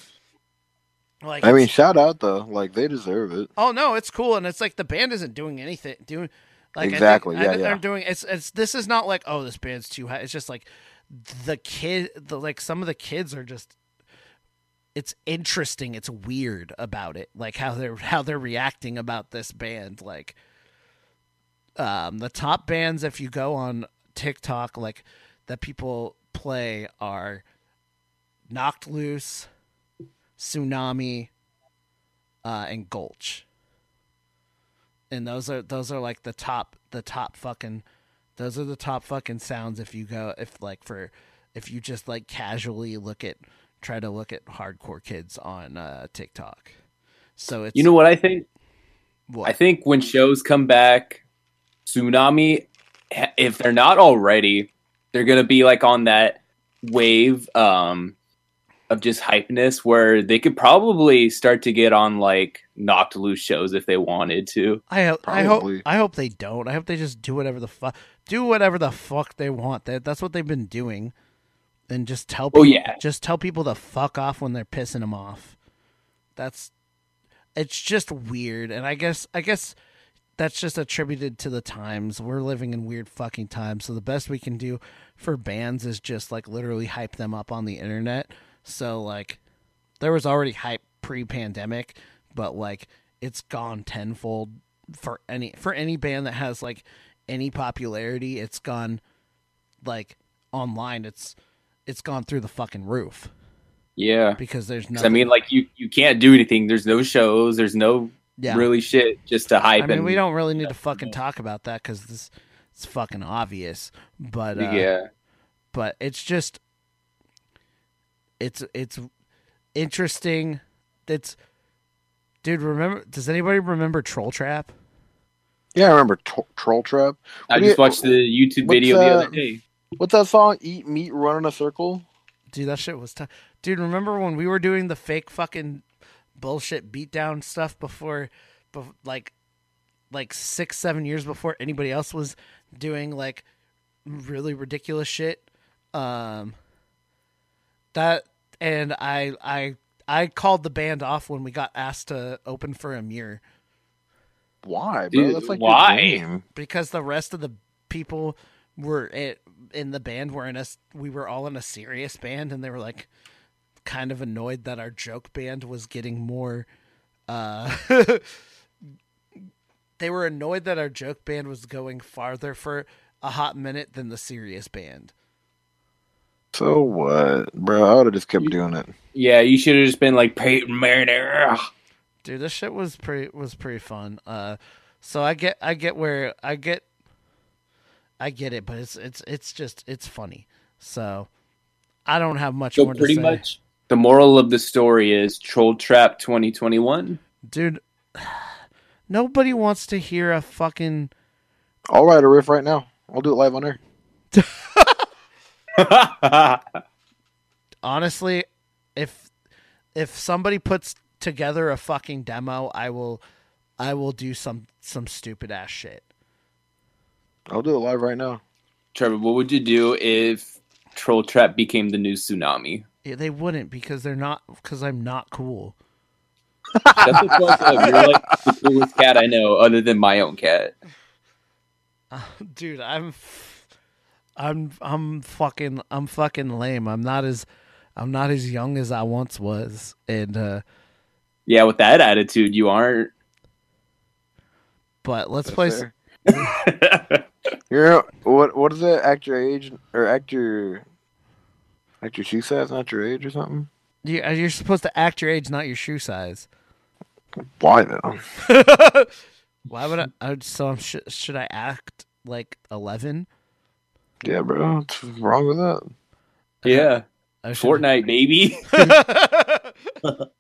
Like I mean, shout out though. Like they deserve it. Oh no, it's cool, and it's like the band isn't doing anything. Doing like Exactly, I think, I yeah, think yeah. they're doing it's it's this is not like oh this band's too high. It's just like the kid, the like some of the kids are just. It's interesting. It's weird about it, like how they're *laughs* how they're reacting about this band. Like, um, the top bands, if you go on TikTok, like that people play are Knocked Loose, Sunami, uh, and Gulch. And those are those are like the top the top fucking those are the top fucking sounds if you go if like for if you just like casually look at try to look at hardcore kids on uh TikTok. So it's You know what I think? what? I think when shows come back, Sunami, if they're not already, they're gonna be like on that wave um, of just hypeness where they could probably start to get on like knocked loose shows if they wanted to. I hope I hope I hope they don't. I hope they just do whatever the fuck do whatever the fuck they want. That that's what they've been doing. And just tell people, Oh, yeah. just tell people to fuck off when they're pissing them off. That's it's just weird and I guess I guess that's just attributed to the times. We're living in weird fucking times. So the best we can do for bands is just like literally hype them up on the internet. So like there was already hype pre-pandemic, but like it's gone tenfold for any for any band that has like any popularity. It's gone like online. It's it's gone through the fucking roof Yeah. because there's no. I mean, like you, you can't do anything. There's no shows. There's no yeah. really shit just to hype. I mean, and, we don't really need to fucking talk about that because this it's fucking obvious. But uh, yeah. but it's just it's it's interesting. It's dude. Remember? Does anybody remember Troll Trap? Yeah, I remember Tro- Troll Trap. I What do just you- watched the YouTube what's, video the other day. What's that song? Eat meat, run in a circle. Dude, that shit was tough. Dude, remember when we were doing the fake fucking bullshit beatdown stuff before, bef- like, like six, seven years before anybody else was doing like really ridiculous shit. Um, that and I, I, I called the band off when we got asked to open for Amir Why, bro? Dude, That's like why? Because the rest of the people were it, in the band were in a we were all in a serious band and they were like kind of annoyed that our joke band was getting more uh *laughs* they were annoyed that our joke band was going farther for a hot minute than the serious band So what, bro? I would have just kept doing it. Yeah, you should have just been like Peyton Manning. dude this shit was pretty was pretty fun uh so i get i get where i get i get it but it's it's it's just it's funny so i don't have much So more pretty to say much, the moral of the story is Troll Trap 2021. dude *sighs* nobody wants to hear a fucking I'll write a riff right now. I'll do it live on air. *laughs* honestly if if somebody puts together a fucking demo i will i will do some some stupid ass shit I'll do it live right now. Trevor, what would you do if Troll Trap became the new sunami? Yeah, they wouldn't because they're not because i'm not cool That's the fuck up. You're like the coolest cat I know, other than my own cat. *laughs* dude i'm i'm i'm fucking i'm fucking lame i'm not as i'm not as young as i once was and uh Yeah, with that attitude, you aren't. but let's That's play fair. s- *laughs* You're You're what? What is it? Act your age or act your act your shoe size, not your age or something? You, uh, you're supposed to act your age, not your shoe size. Why though? *laughs* Why would I? I would- so I'm, sh- should I act like eleven? Yeah, bro. What's wrong with that? Yeah, I should- Fortnite, *laughs* baby. *laughs*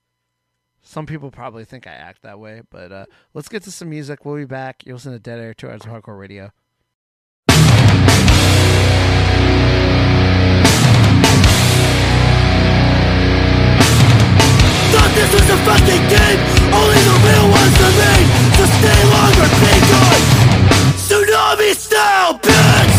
Some people probably think I act that way, but uh, let's get to some music. We'll be back. You'll listen to Dead Air, two hours of hardcore radio. This was a fucking game. Only the real ones remain So stay longer, be good Sunami style, bitch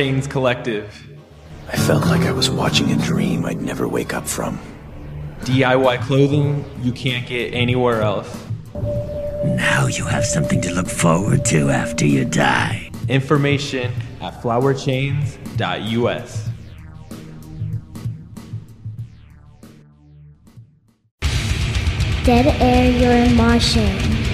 Chains Collective. I felt like I was watching a dream I'd never wake up from. DIY clothing you can't get anywhere else. Now you have something to look forward to after you die. Information at flowerchains.us. Dead Air you're in Martian.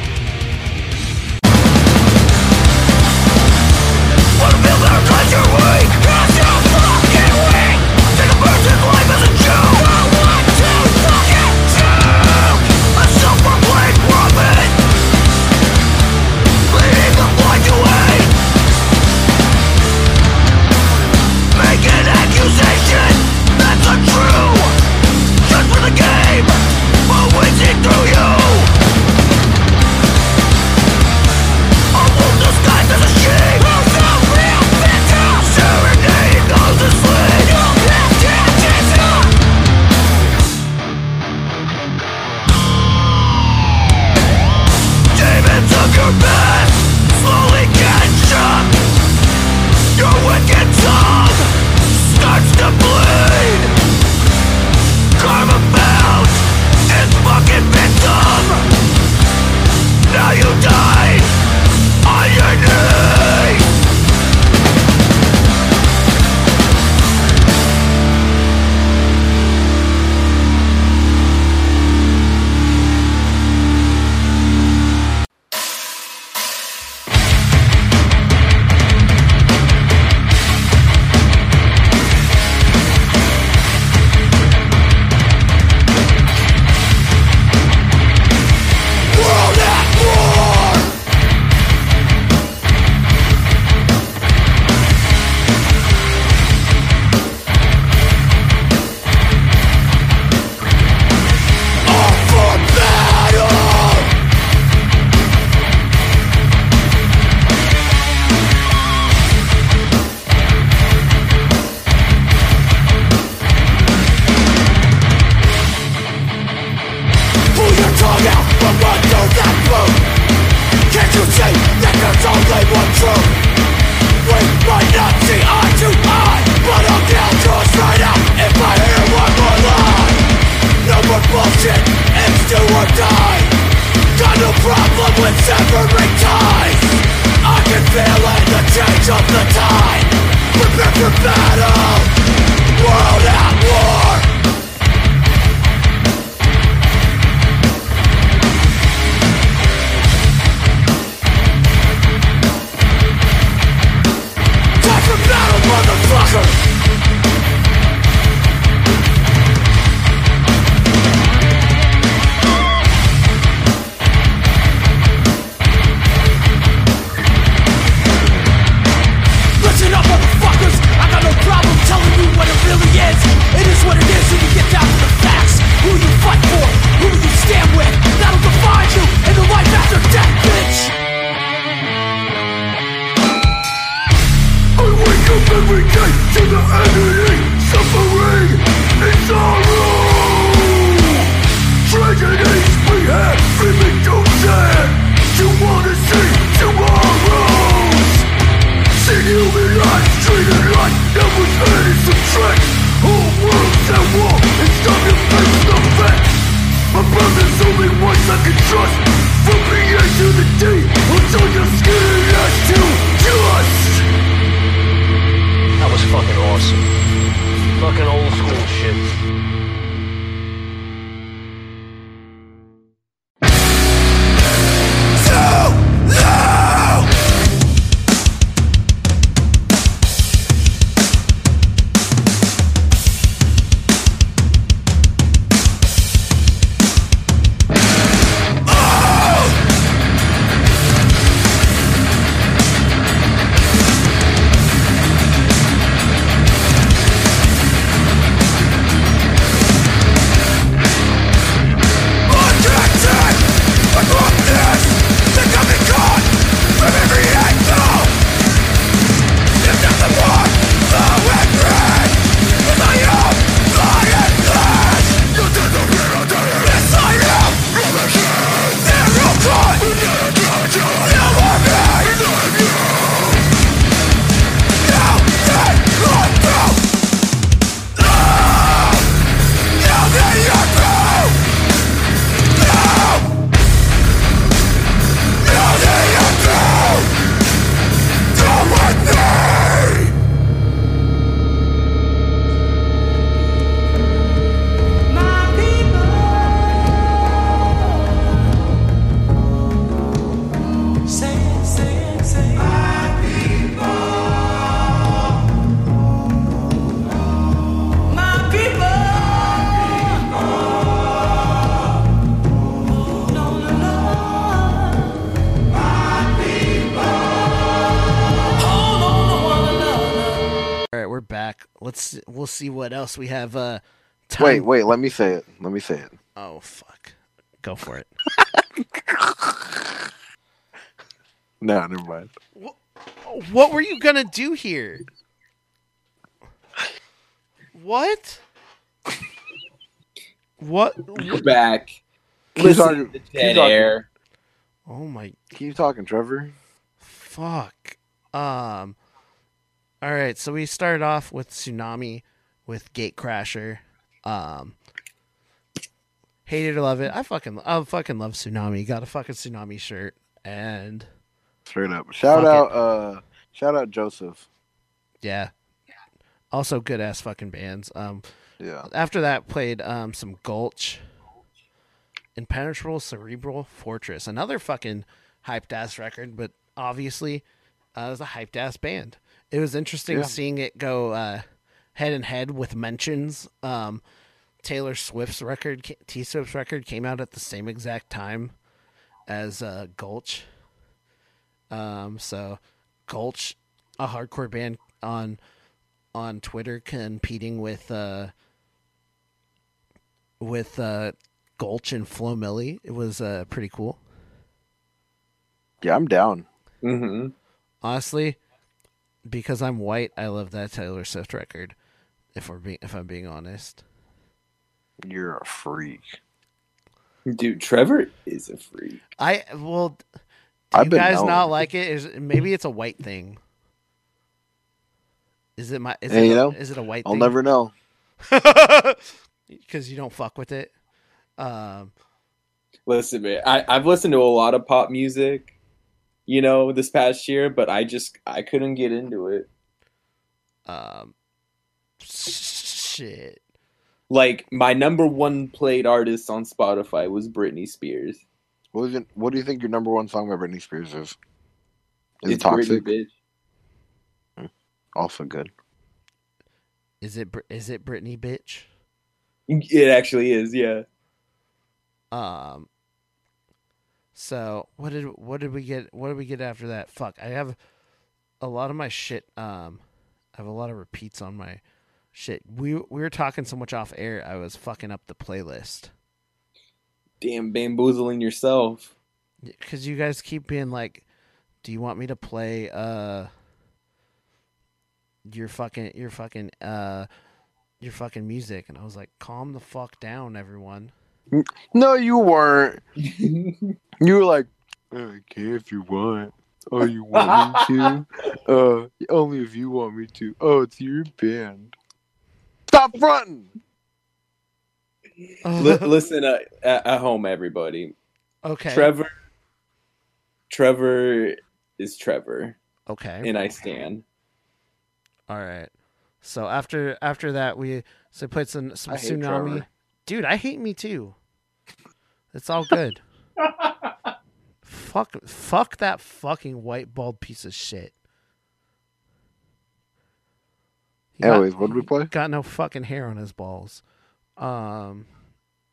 What else we have. Uh, time. Wait, wait. Let me say it. Let me say it. Oh fuck, go for it. *laughs* No, never mind. what were you gonna do here? What? What? We're back. Keep Listen talking- to keep dead air. Oh my Keep talking, Trevor. fuck. Um. All right, so we started off with sunami, with Gatecrasher. Um. Hate it or love it. I fucking I fucking love sunami. Got a fucking sunami shirt and Straight up. Shout out, it. uh, shout out Joseph. yeah. Also good ass fucking bands. Um. Yeah. After that, played um some Gulch, Impenetrable Cerebral Fortress, another fucking hyped ass record, but obviously, uh, it was a hyped ass band. It was interesting Yeah. seeing it go uh, head in head with mentions. Um, Taylor Swift's record, T Swift's record, came out at the same exact time as uh, Gulch. Um, so Gulch, a hardcore band on on Twitter, competing with uh, with uh, Gulch and Flo Milli. It was uh, pretty cool. Yeah, I'm down. Mm-hmm. Honestly, because I'm white, I love that Taylor Swift record. If we're being, if I'm being honest, You're a freak. Dude, Trevor is a freak. I well, do I've you been guys known. not like it? Is maybe it's a white thing? Is it my? Is Hey, it you a, know, is it a white? I'll thing? never know. *laughs* because you don't fuck with it. Um, Listen, man, I, I've listened to a lot of pop music, you know, this past year, but I just I couldn't get into it. um, shit. Like my number one played artist on Spotify was Britney Spears. What, is it, what do you think your number one song by Britney Spears is? Is it toxic? Britney, bitch. Also good. Is it Br- is it Britney bitch? It actually is, yeah. Um. So what did what did we get? What did we get after that? Fuck, I have a lot of my shit. Um, I have a lot of repeats on my shit. We we were talking so much off air. I was fucking up the playlist Damn, bamboozling yourself. because you guys keep being like, "Do you want me to play uh your fucking your fucking uh your fucking music?" And I was like, "Calm the fuck down, everyone." No, you weren't. *laughs* you were like, okay, if you want. Oh, you want me to? *laughs* Uh, only if you want me to. Oh, it's your band. Stop fronting. Li- listen uh, at, at home, everybody. Okay. Trevor. Trevor is Trevor, Okay. and I stand. All right. So after after that, we so played some some I sunami. Dude, I hate me too. It's all good. *laughs* fuck fuck that fucking white bald piece of shit. He got- what did we play? Got no fucking hair on his balls. Um,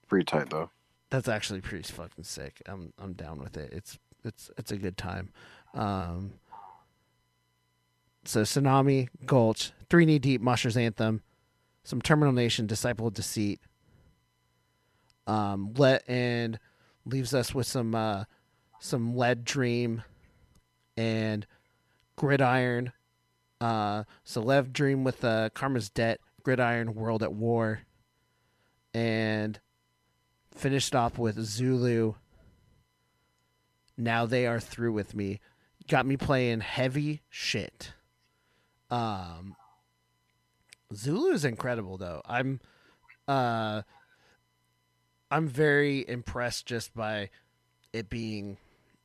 Pretty tight though. that's actually pretty fucking sick. I'm I'm down with it. It's it's it's a good time. Um, so sunami, Gulch, three knee deep, Mushers anthem, some Terminal Nation, Disciple of Deceit. Um, let and leaves us with some uh, some Lead Dream, and Gridiron. Uh, so Lev Dream with uh, Karma's Debt, Gridiron, World at War, and finished off with Zulu. Now they are through with me. Got me playing heavy shit. Um Zulu's incredible though. I'm uh I'm very impressed just by it being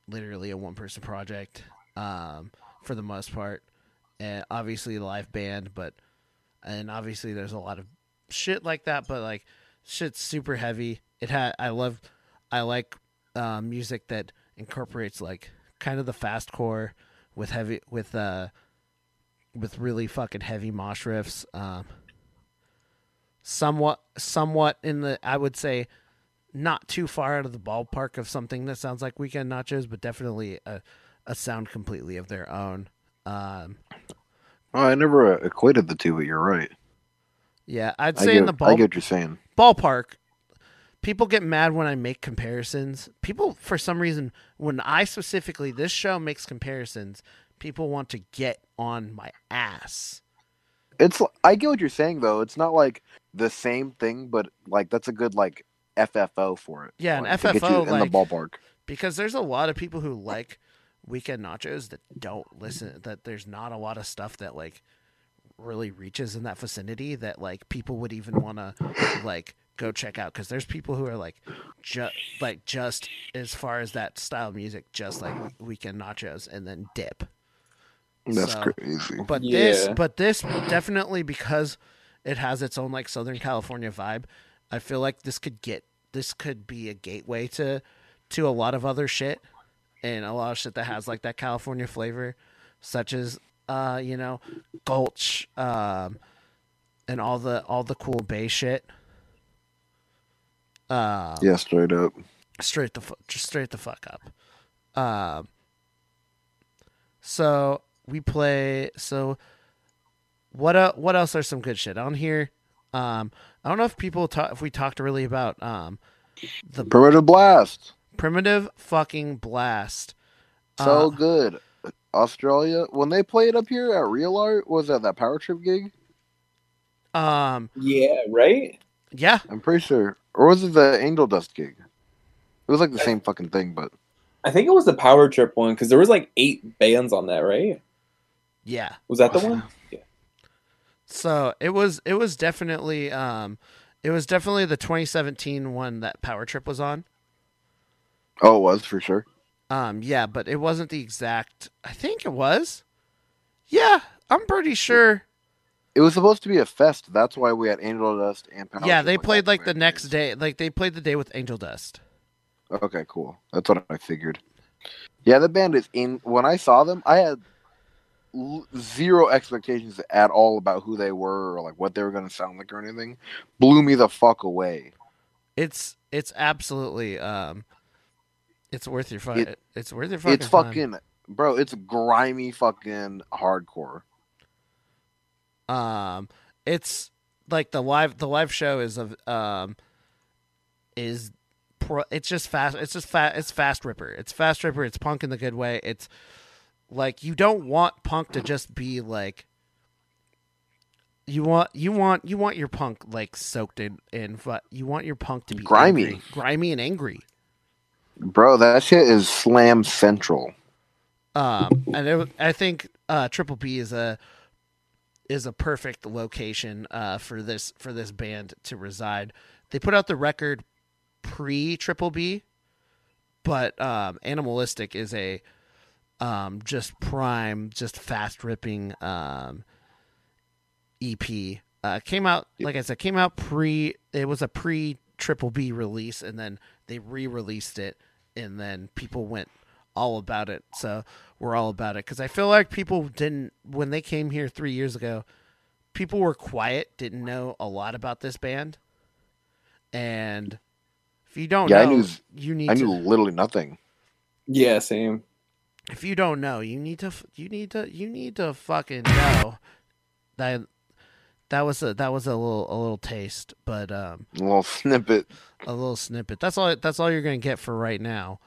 literally a one person project um for the most part. And obviously live band, but and obviously there's a lot of shit like that, but like shit's super heavy. It had I love I like uh, music that incorporates like kind of the fast core with heavy with uh with really fucking heavy mosh riffs. Um, somewhat somewhat in the I would say not too far out of the ballpark of something that sounds like Weekend Nachos, but definitely a a sound completely of their own. Um, Oh, I never uh, equated the two, but you're right. Yeah, I'd say in the the I get what you're saying. ballpark, people get mad when I make comparisons. People, for some reason, when I specifically this show makes comparisons, people want to get on my ass. It's I get what you're saying though. It's not like the same thing, but like that's a good like FFO for it. Yeah, an like, get you FFO, in like- the ballpark. because there's a lot of people who like weekend nachos that don't listen that there's not a lot of stuff that like really reaches in that vicinity that like people would even want to like go check out. Because there's people who are like just like just as far as that style of music just like weekend nachos and then dip. That's So- crazy. but this but this definitely because it has its own like southern california vibe i feel like this could get this could be a gateway to to a lot of other shit and a lot of shit that has like that california flavor such as uh you know gulch um and all the all the cool bay shit uh yeah, straight up. straight the fu- just straight the fuck up. Um. So we play. So what? Uh, what else are some good shit on here? Um. I don't know if people talk. If we talked really about um the Primitive Blast. Primitive fucking blast. So Uh, good. Australia when they played up here at Real Art was that that Power Trip gig? Um. Yeah, right. Yeah. I'm pretty sure, or was it the Angel Dust gig? It was like the same fucking thing, but I think it was the Power Trip one because there was like eight bands on that, right? Yeah. Was that the one? Yeah. So it was. It was definitely. Um. It was definitely the 2017 one that Power Trip was on. Oh, it was for sure. Um, yeah, but it wasn't the exact. I think it was. Yeah, I'm pretty sure. It was supposed to be a fest. That's why we had Angel Dust and Power yeah, they like, played like the next day. Like they played the day with Angel Dust. Okay, cool. That's what I figured. Yeah, the band is in. When I saw them, I had l- zero expectations at all about who they were or like what they were going to sound like or anything. Blew me the fuck away. It's it's absolutely um, it's worth your fucking. It- it's worth your fucking. it's time. fucking, bro. It's grimy fucking hardcore. Um, it's like the live the live show is of um, is pro, it's just fast. It's just fast. It's fast ripper. It's fast ripper. It's punk in the good way. It's like you don't want punk to just be like. You want you want you want your punk like soaked in in you want your punk to be Grimy. angry, grimy and angry. Bro, that shit is slam central. Um, and it, I think uh, Triple B is a is a perfect location uh, for this for this band to reside. They put out the record pre Triple B, but um, Animalistic is a um, just prime, just fast ripping um, EP. Uh, came out like I said, came out pre. It was a pre Triple B release, and then they re released it, and then people went all about it. So we're all about it because I feel like people didn't when they came here three years ago. People were quiet, didn't know a lot about this band, and if you don't yeah, know, I knew. you need I to. knew literally nothing. Yeah, same. If you don't know, you need to. You need to. You need to fucking know that that was a that was a little a little taste, but um, A little snippet. a little snippet. That's all. That's all you're gonna get for right now.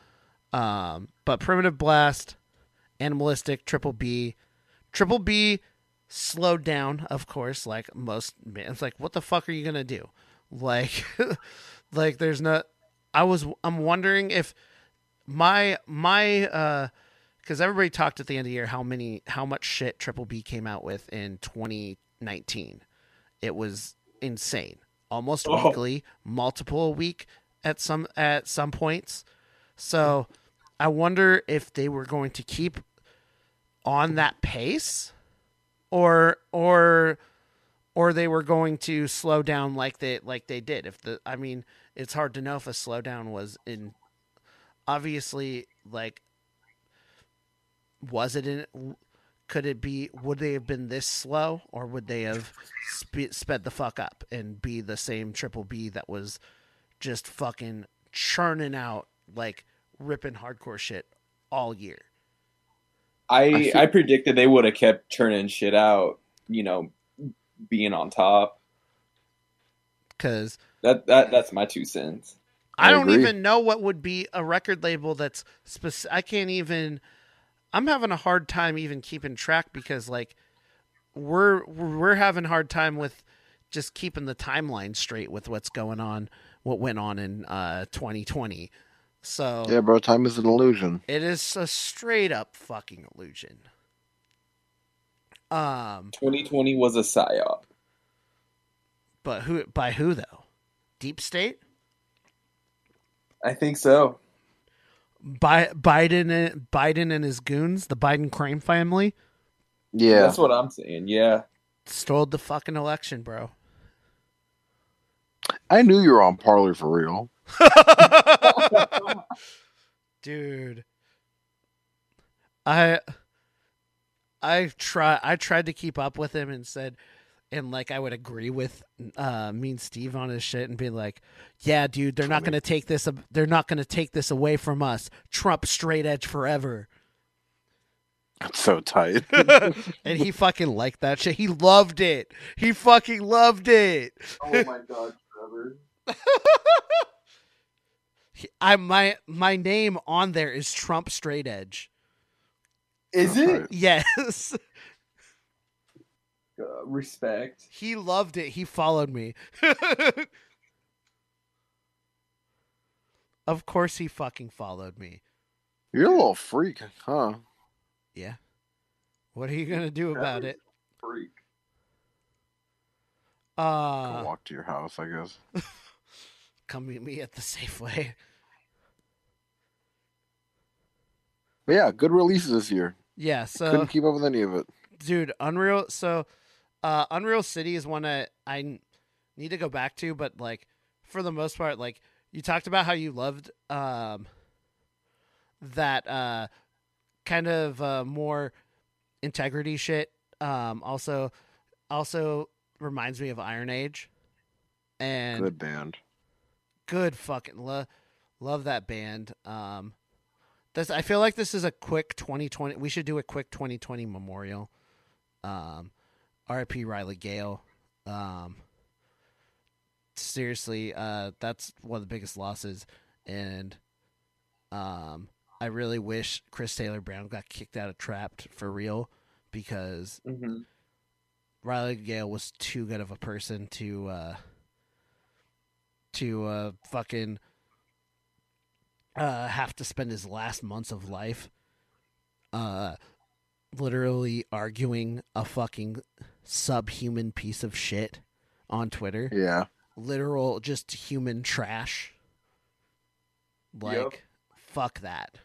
Um, but primitive blast, animalistic, triple B, triple B, slowed down, of course, like most bands. Like, what the fuck are you gonna do? Like, *laughs* like there's not. I was. I'm wondering if my my uh, because everybody talked at the end of the year how many how much shit triple B came out with in 2019. It was insane. Almost Oh. weekly, multiple a week at some at some points. So I wonder if they were going to keep on that pace or or or they were going to slow down like they like they did. If the I mean, it's hard to know if a slowdown was in obviously like was it in could it be would they have been this slow or would they have spe- sped the fuck up and be the same triple b that was just fucking churning out like ripping hardcore shit all year I feel- I predicted they would have kept churning shit out. You know, being on top. because That that that's my two cents. I, I don't agree. even know what would be a record label that's spec- I can't even. I'm having a hard time even keeping track because like we're we're having a hard time with just keeping the timeline straight with what's going on, what went on in uh 2020. So Yeah, bro. Time is an illusion. it is a straight up fucking illusion. Um, 2020 was a psyop. but who by who though? Deep State? I think so. Bi- Biden and Biden and his goons, the Biden crime family, Yeah. That's what I'm saying. Yeah. stole the fucking election, bro. I knew you were on Parler for real. *laughs* Dude. I I try I tried to keep up with him and said and like I would agree with uh me and Steve on his shit and be like, "Yeah, dude, they're not going to take this they're not going to take this away from us. Trump straight edge forever." That's so tight. *laughs* and he fucking liked that shit. He loved it. He fucking loved it. Oh my god, Trevor. *laughs* I my my name on there is Trump straight edge. Is it? Yes. *laughs* Uh, respect. He loved it. He followed me. *laughs* of course he fucking followed me. You're a little freak, huh? Yeah. What are you going to do about it? Freak. Go Uh walk to your house, I guess. *laughs* come meet me at the Safeway. But yeah, good releases this year. Yeah, so Couldn't keep up with any of it. dude unreal so uh unreal city is one that i need to go back to but like for the most part like you talked about how you loved um that uh kind of uh more integrity shit um also also reminds me of iron age and Good band. good fucking love love that band um this i feel like this is a quick 2020 we should do a quick 2020 memorial um rip riley gale um seriously uh that's one of the biggest losses and um i really wish chris taylor brown got kicked out of Trapt for real because Mm-hmm. Riley Gale was too good of a person to uh to uh fucking uh have to spend his last months of life uh literally arguing a fucking subhuman piece of shit on Twitter. Yeah. Literal just human trash. Like Yep. fuck that.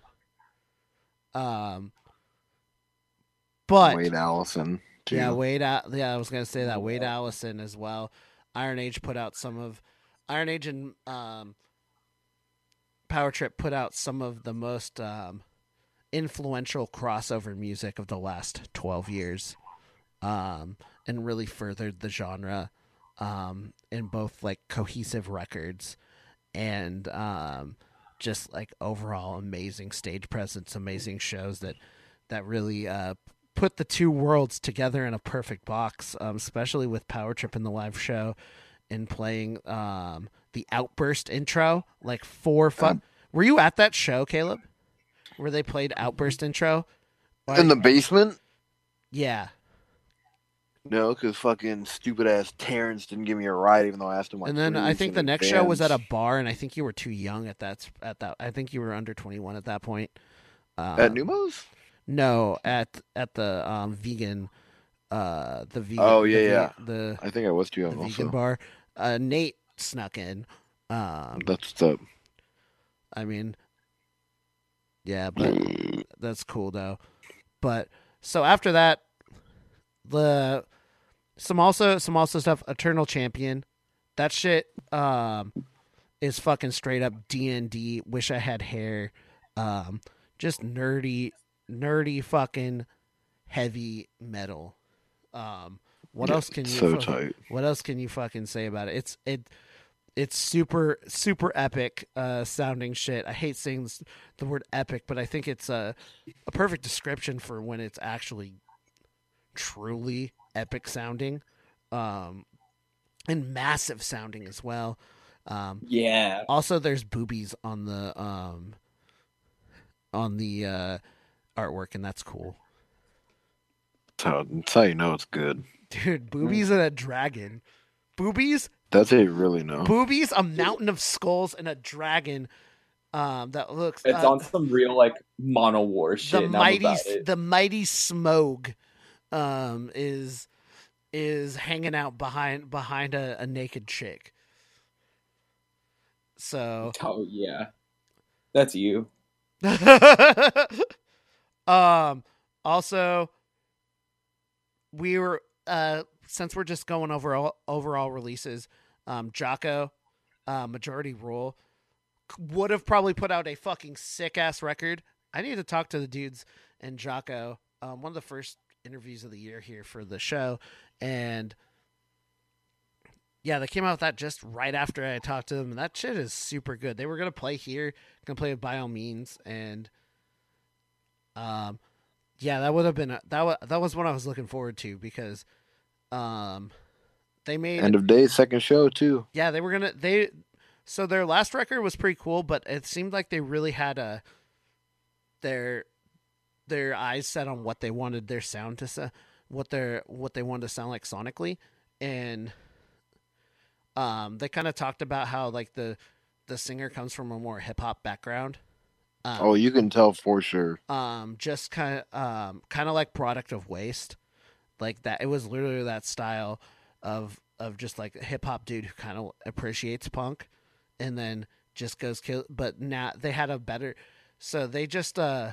Um but Wade Allison. Too. yeah, Wade. Al- Yeah, I was gonna say that Wade Allison as well. Iron Age put out some of Iron Age and um, Power Trip put out some of the most um, influential crossover music of the last twelve years, um, and really furthered the genre um, in both like cohesive records and um, just like overall amazing stage presence, amazing shows that that really uh, put the two worlds together in a perfect box, um, especially with Power Trip in the live show and playing um, the Outburst intro like four. Fu- Were you at that show, Caleb? Where they played Outburst intro? In the basement? Yeah. No, because fucking stupid ass Terrence didn't give me a ride, even though I asked him. Like and then I think the next show was at a bar, and I think you were too young at that. At that, I think you were under twenty one at that point. Um, at Numos. No, at at the um, vegan, uh, the vegan. Oh yeah, ve- yeah. The I think I was too young. the young. vegan Also, bar. Uh, Nate snuck in. Um, that's the I mean, yeah, but *clears throat* that's cool though. But so after that, the some also some also stuff. Eternal Champion, that shit um is fucking straight up D and D. Wish I had hair. Um, just nerdy, nerdy fucking heavy metal. Um, what Yeah, else can you? so fuck- tight. What else can you fucking say about it? It's it it's super super epic uh sounding shit i hate saying this, the word epic but i think it's a, a perfect description for when it's actually truly epic sounding um and massive sounding as well. Um, Yeah. Also, there's boobies on the um, on the uh, artwork, and that's cool, That's how, that's how you know it's good. dude. Boobies and a dragon. Boobies, That's how you really know. boobies, a mountain of skulls, and a dragon. Um, that looks. It's uh, on some real like Manowar shit. the mighty the mighty Smaug um is is hanging out behind behind a, a naked chick. So *laughs* Oh yeah, that's you. *laughs* um also we were uh since we're just going over all overall releases um jocko uh majority rule would have probably put out a fucking sick ass record. I need to talk to the dudes and jocko. Um one of the first interviews of the year here for the show and yeah they came out with that just right after i talked to them and that shit is super good they were gonna play here gonna play with by all means and um, yeah, that would have been a, that. Was, that was what I was looking forward to because, um, they made End of day, second show too. yeah they were gonna they so their last record was pretty cool, but it seemed like they really had a their their eyes set on what they wanted their sound to sa- what their what they wanted to sound like sonically, and um, they kind of talked about how like the the singer comes from a more hip hop background. Um, Oh, you can tell for sure. um just kind of um kind of like product of waste like that it was literally that style of of just like a hip hop dude who kind of appreciates punk and then just goes kill but now they had a better so they just uh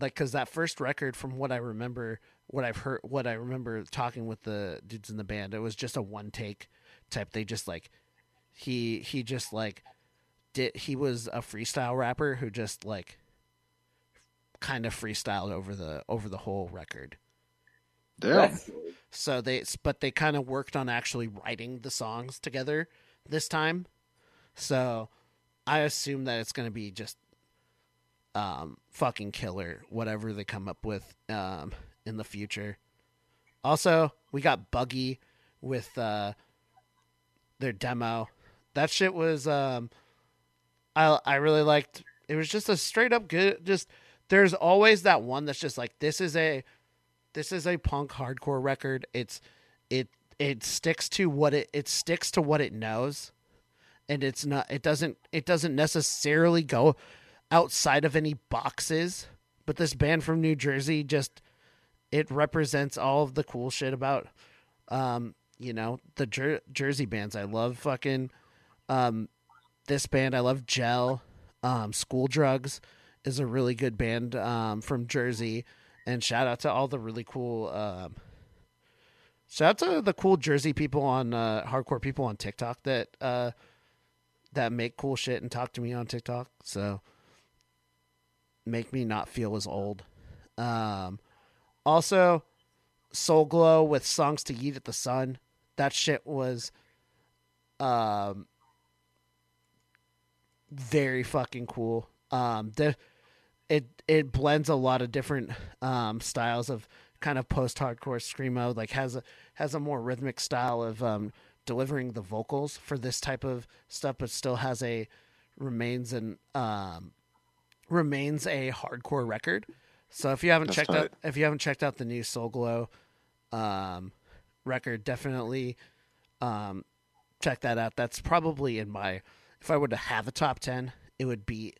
like cuz that first record from what I remember what I've heard what I remember talking with the dudes in the band it was just a one take type they just like he he just like did he was a freestyle rapper who just like kind of freestyled over the over the whole record. Damn. So they but they kind of worked on actually writing the songs together this time. So I assume that it's going to be just um fucking killer whatever they come up with um in the future. Also, we got Buggy with uh their demo. That shit was um I I really liked it was just a straight up good just there's always that one that's just like this is a this is a punk hardcore record. It's it it sticks to what it it sticks to what it knows. And it's not it doesn't it doesn't necessarily go outside of any boxes. But this band from New Jersey just it represents all of the cool shit about um you know the Jer- Jersey bands. I love fucking um this band. I love Gel. Um, School Drugs is a really good band um, from Jersey. And shout out to all the really cool. Um, shout out to the cool Jersey people on uh, hardcore people on TikTok that uh, that make cool shit and talk to me on TikTok. So make me not feel as old. Um, also, Soul Glo with songs to yeet at the sun. That shit was um very fucking cool. Um, the it it blends a lot of different um styles of kind of post hardcore screamo. Like has a has a more rhythmic style of um delivering the vocals for this type of stuff, but still has a remains and um remains a hardcore record. So if you haven't That's checked tight. out if you haven't checked out the new Soul Glo um record, definitely um check that out. That's probably in my if I were to have a top 10, it would be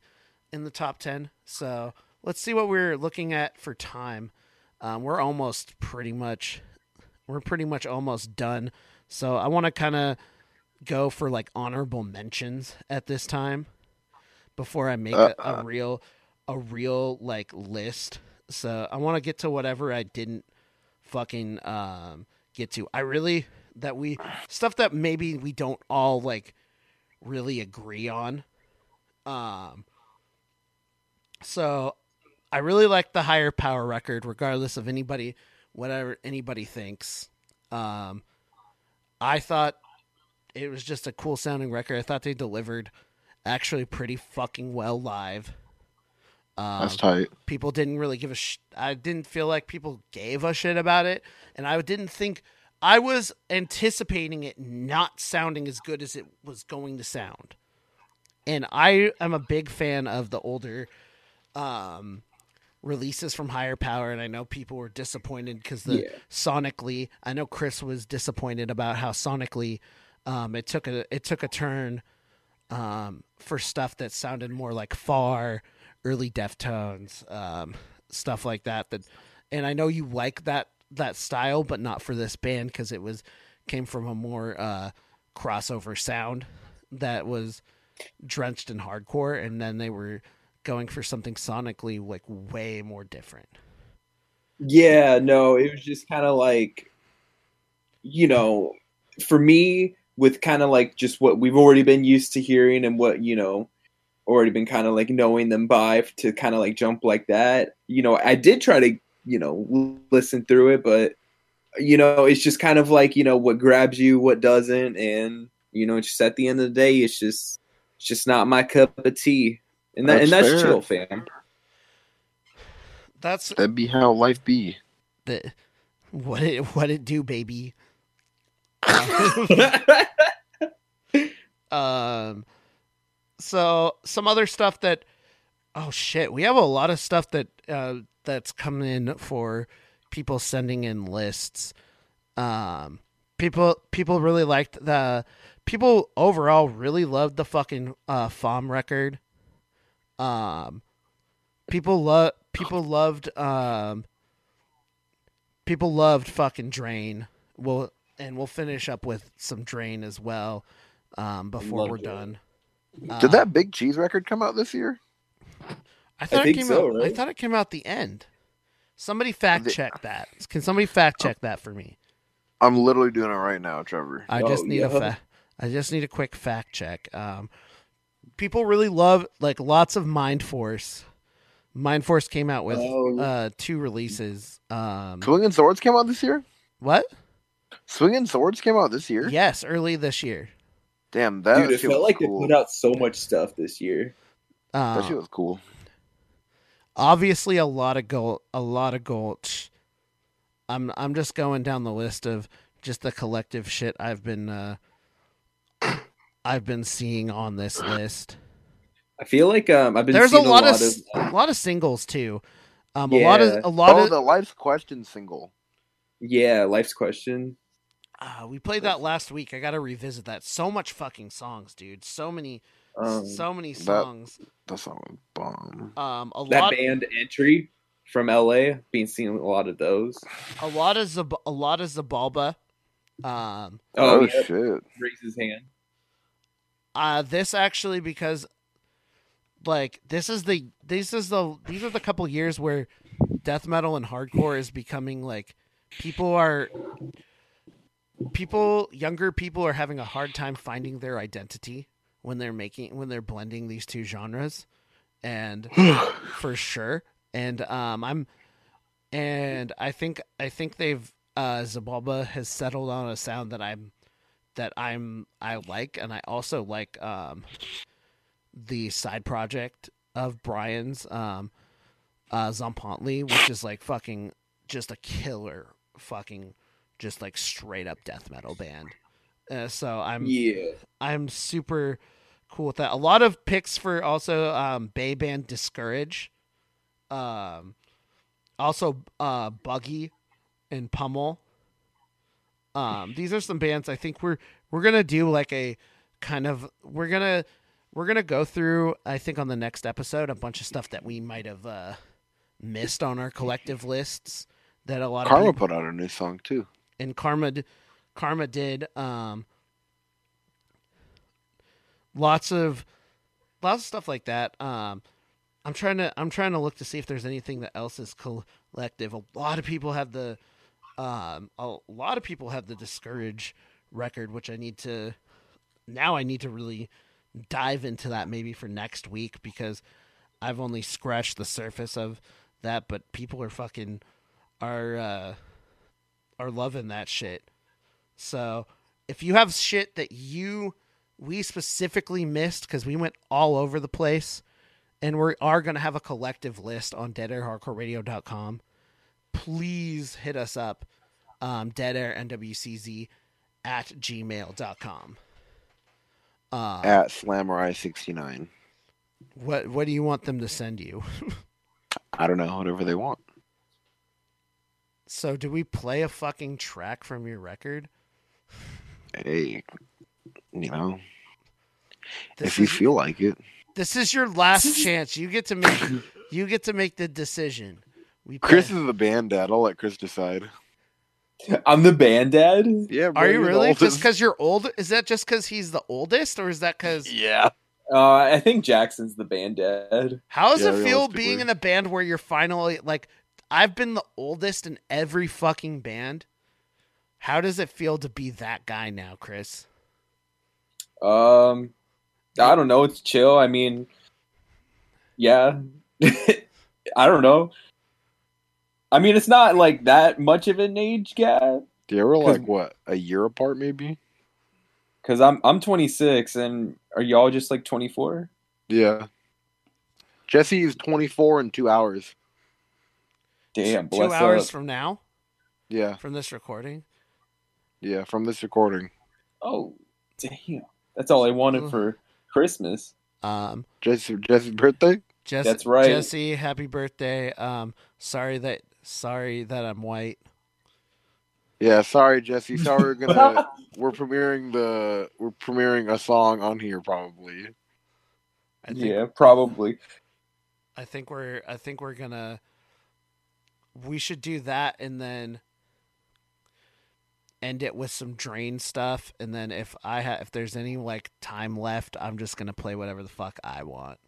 in the top 10. So, let's see what we're looking at for time. Um, we're almost pretty much we're pretty much almost done. So, I want to kind of go for like honorable mentions at this time before I make a, a real a real like list. So, I want to get to whatever I didn't fucking um get to. I really that we stuff that maybe we don't all like really agree on. Um so I really like the higher power record regardless of anybody whatever anybody thinks. Um I thought it was just a cool sounding record. I thought they delivered actually pretty fucking well live. Um, That's tight. People didn't really give a sh- I didn't feel like people gave a shit about it, and I didn't think I was anticipating it not sounding as good as it was going to sound. And I am a big fan of the older um releases from higher power and I know people were disappointed cuz the Yeah. sonically I know Chris was disappointed about how sonically um it took a it took a turn um for stuff that sounded more like far early Deftones um stuff like that that and I know you like that that style but not for this band cuz it was came from a more uh crossover sound that was drenched in hardcore and then they were going for something sonically like way more different. Yeah, no, it was just kind of like, you know, for me, with kind of like just what we've already been used to hearing and what, you know, already been kind of like knowing them by to kind of like jump like that. You know, I did try to, you know, listen through it, but, you know, it's just kind of like, you know, what grabs you, what doesn't. And, you know, just at the end of the day, it's just, it's just not my cup of tea. And that, and That's that's fair. chill, fam. That's That'd be how life be. that what it what it do, baby. *laughs* um so some other stuff that oh shit we have a lot of stuff that uh that's coming in for people sending in lists. Um people people really liked the people overall really loved the fucking uh FOM record. Um people love people loved um people loved fucking drain. We'll and we'll finish up with some drain as well um before Love we're Drain. done Did Uh, that Big Cheese record come out this year? I thought it think came so, out. I thought it came out the end. Somebody fact The- check that. Can somebody fact check that for me? I'm literally doing it right now, Trevor. I Oh, just need a fa- I just need a quick fact check. Um, people really love like lots of Mind Force. Mind Force came out with Oh, yeah. uh, two releases. Um, and Swords came out this year. what? Swinging Swords came out this year. Yes, early this year. Damn, that Dude, it shit felt was like cool. they put out so much stuff this year. that Um, shit was cool. obviously a lot of gold a lot of gold i'm i'm just going down the list of just the collective shit i've been uh i've been seeing on this list I feel like um, I've been there's a seeing lot, of, of s- a lot of singles too um a lot of a lot Oh, of the Life's Question single. Yeah, life's question. uh, we played that last week i gotta revisit that so much fucking songs dude so many Um, so many songs That song was bomb. um a that lot band entry from LA. Been seeing a lot of those. a lot of Zab- a lot of Xibalba um Oh, Oh, yeah, shit. raise his hand. Uh this actually because like this is the this is the these are the couple years where death metal and hardcore is becoming like people are people younger people are having a hard time finding their identity when they're making when they're blending these two genres and *sighs* for sure. And um i'm and i think i think they've uh Xibalba has settled on a sound that i'm that i'm i like and i also like um the side project of brian's um uh Tzompantli which is like fucking just a killer fucking just like straight up death metal band uh, so i'm Yeah, I'm super cool with that. A lot of picks for also um, Bay Band Discourage. Um, also uh, Buggy and Pummel. Um, these are some bands I think we're we're gonna do like a kind of we're gonna we're gonna go through I think on the next episode a bunch of stuff that we might have uh, missed on our collective lists that a lot of Karma put out a new song too. and Karma Karma did um lots of lots of stuff like that. Um I'm trying to I'm trying to look to see if there's anything that else is collective. A lot of people have the um a lot of people have the discourage record which I need to now I need to really dive into that maybe for next week because I've only scratched the surface of that but people are fucking are uh are loving that shit. So if you have shit that you we specifically missed because we went all over the place, and we are going to have a collective list on deadairhardcoreradio.com. Please hit us up um, dead air nwcz at gmail.com. Uh, At Slamurai sixty nine. what what do you want them to send you? *laughs* I don't know, whatever they want. So do we play a fucking track from your record? Hey, you know, This if you is- feel like it. This is your last chance. You get to make you get to make the decision. We play- Chris is the band dad. I'll let Chris decide. I'm the band dad. Yeah, bro, Are you really? Just because you're old? Is that just because he's the oldest, or is that because? Yeah. Uh, I think Jackson's the band dad. How does Yeah, it feel being in a band where you're finally like? I've been the oldest in every fucking band. How does it feel to be that guy now, Chris? Um, I don't know. It's chill. I mean, yeah. *laughs* I don't know. I mean, it's not like that much of an age gap Yeah, we're 'Cause- like what a year apart, maybe. because I'm I'm 26 and are y'all just like 24? Yeah. Jesse is twenty four in two hours. Damn, Two bless hours up. from now, Yeah, from this recording. yeah. From this recording, Oh, damn. That's all I wanted for Christmas. Um, Jesse Jesse's birthday. Jess- That's right. Jesse. Happy birthday. Um, sorry that sorry that I'm white. Yeah, sorry, Jesse. Sorry, we're gonna *laughs* we're premiering the we're premiering a song on here probably. I think, Yeah, probably. I think we're I think we're gonna we should do that and then end it with some drain stuff and then if I have if there's any like time left, I'm just gonna play whatever the fuck I want.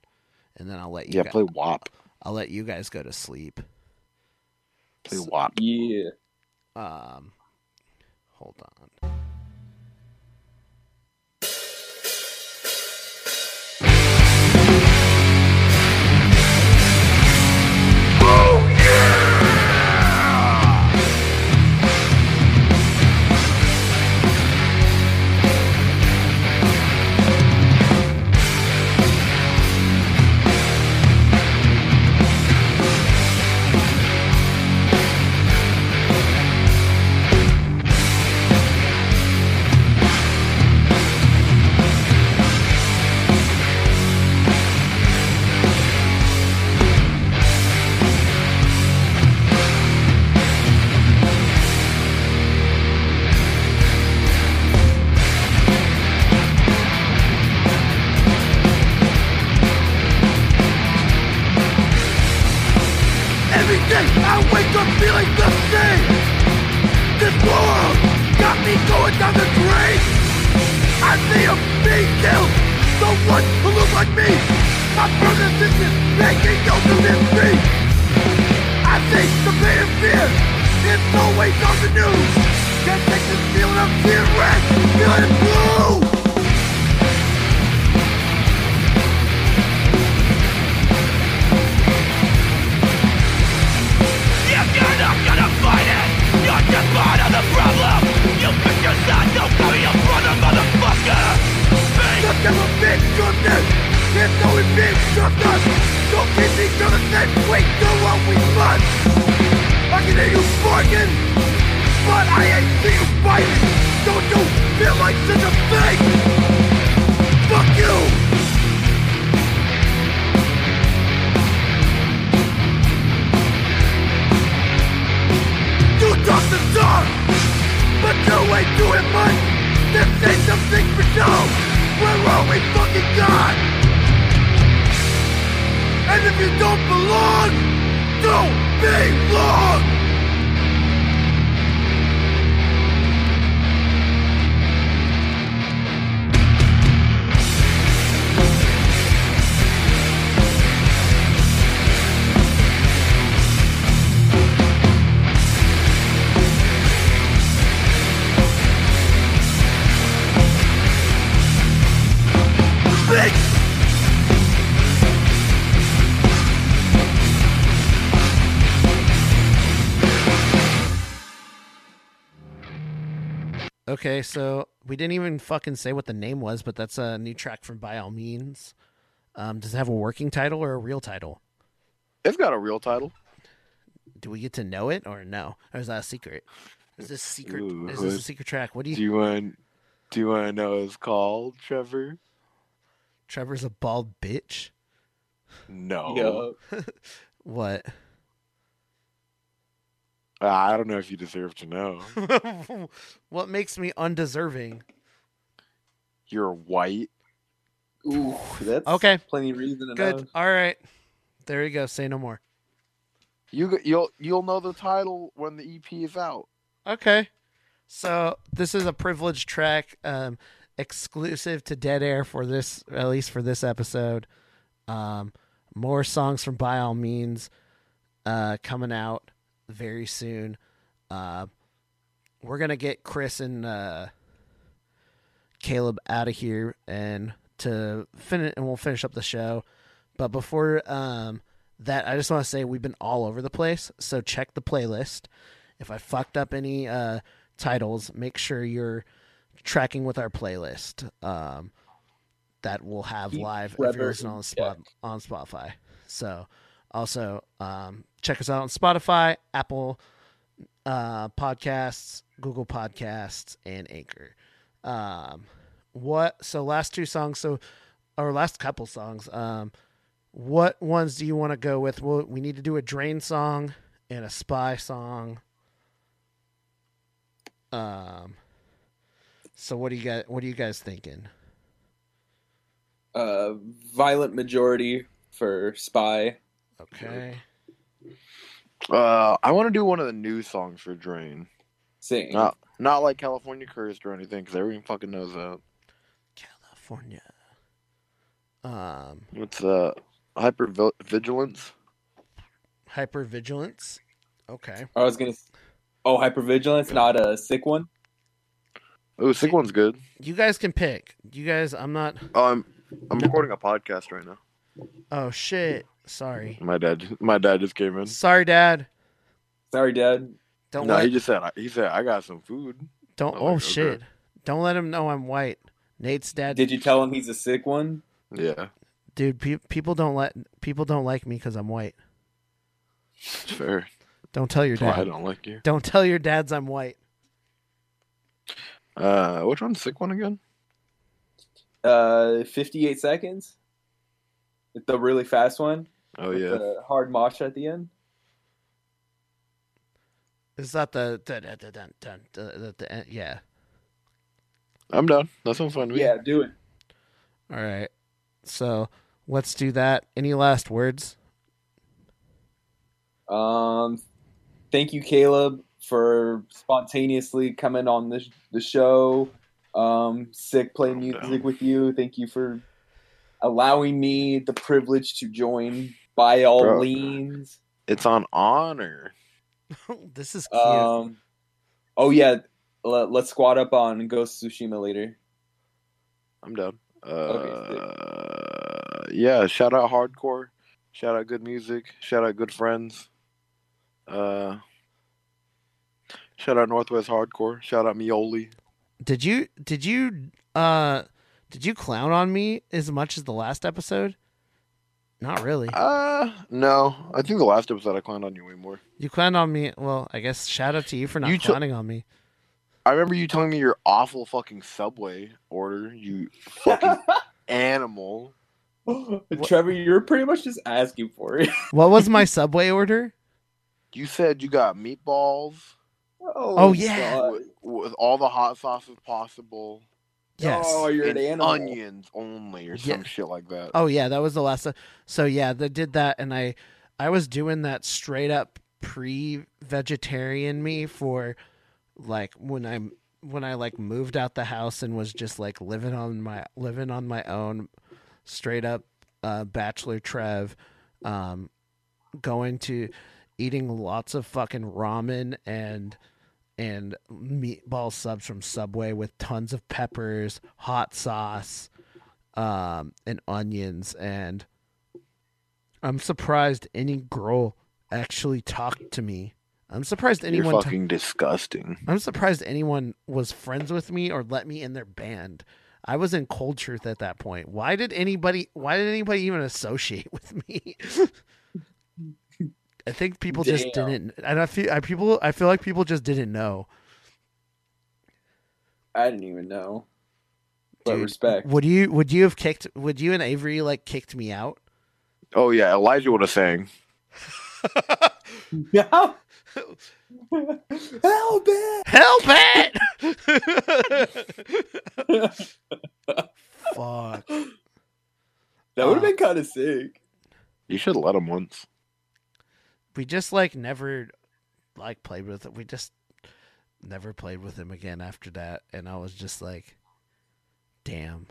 And then I'll let you Yeah, guys, play WAP. I'll let you guys go to sleep. Play WAP. Yeah. Um hold on. Okay, so we didn't even fucking say what the name was, but that's a new track from By All Means. Um, does it have a working title or a real title? It's got a real title. Do we get to know it or no? Or is that a secret? Is this secret? Ooh, is this a secret track? What do you? Do you want? Do you want to know what it's called, Trevor? Trevor's a bald bitch. No. *laughs* What? Uh, I don't know if you deserve to know. *laughs* what makes me undeserving? You're white. Ooh, that's Okay. plenty of reason Good. enough. All right. There you go. Say no more. You you'll you'll know the title when the EP is out. Okay. So this is a privileged track, um, exclusive to Dead Air for this, at least for this episode. Um, more songs from By All Means, uh, coming out very soon. Uh, we're gonna get Chris and uh, Caleb out of here and to finish, and we'll finish up the show. But before um, that, I just want to say we've been all over the place. So check the playlist. If I fucked up any uh, titles, make sure you're tracking with our playlist. Um, that we'll have Keep live if you're listening on spot on Spotify. So also um, check us out on Spotify, Apple uh, Podcasts, Google Podcasts, and Anchor. Um, what? So last two songs. So or last couple songs. Um, what ones do you want to go with? Well, we need to do a Drain song and a Spy song. Um. So what do you guys? What are you guys thinking? Uh, violent majority for Spy. Okay. Uh, I want to do one of the new songs for Drain. Sing. Not not like California Cursed or anything, because everyone fucking knows that. California. Um, What's uh hyper vigilance? hypervigilance. Okay. I was gonna. s- Oh, hypervigilance, not a sick one. Oh, sick one's good. You guys can pick. You guys, I'm not. Oh, I'm I'm recording a podcast right now. Oh shit. Sorry. My dad my dad just came in. Sorry, Dad. Sorry, Dad. Don't no, let. he just said he said I got some food. don't. I'm Oh like, shit. okay. Don't let him know I'm white. Nate's dad. Did you tell him he's a sick one? Yeah, Dude, pe- people don't let people don't like me because I'm white. it's fair. Don't tell your That's why dad. I don't like you. Don't tell your dads I'm white. Uh, which one's sick one again? Uh, 58 seconds. It's the really fast one. Oh yeah, The hard mosh at the end. Is that the the the the, the, the, the, the yeah? I'm done. That sounds fun to me. Yeah, do it. All right. So let's do that. Any last words? Um, thank you, Caleb, for spontaneously coming on the the show. Um, sick playing music with you. Thank you for allowing me the privilege to join. By all Bro. means. It's on honor. *laughs* this is cute. Um, oh yeah, let, let's squat up on Ghost of Tsushima later. I'm done. Uh, Okay, yeah. Shout out hardcore. Shout out good music. Shout out good friends. Uh, shout out Northwest Hardcore. Shout out Mioli. Did you did you uh did you clown on me as much as the last episode? Not really. Uh, no. I think the last episode I clowned on you way more. You clowned on me. Well, I guess shout out to you for not You took- clowning on me. I remember you telling me your awful fucking Subway order. You fucking *laughs* animal. *gasps* Trevor, you're pretty much just asking for it. *laughs* What was my *laughs* Subway order? You said you got meatballs Oh, yeah. With, with all the hot sauces possible. Yes. Oh, you're an animal. onions only or some Yeah. shit like that. Oh yeah, that was the last. So yeah, they did that, and I, I was doing that straight up pre-vegetarian me for, like when I'm when I like moved out the house and was just like living on my living on my own, straight up uh, bachelor Trev, um, going to eating lots of fucking ramen and and meatball subs from Subway with tons of peppers, hot sauce, um, and onions. And I'm surprised any girl actually talked to me. I'm surprised anyone. You're anyone. ta- fucking disgusting. I'm surprised anyone was friends with me or let me in their band. I was in cold truth at that point. Why did anybody? Why did anybody even associate *laughs* with me? I think people just didn't. And I feel I people. I feel like people just didn't know. I didn't even know. But Dude, respect. Would you would you have kicked would you and Avery like kicked me out? Oh yeah, Elijah would have sang. *laughs* Yeah. Help it! Help it! *laughs* Fuck. That would have Uh, been kind of sick. You should let him once. We just like never like played with it. We just never played with him again after that and I was just like damn.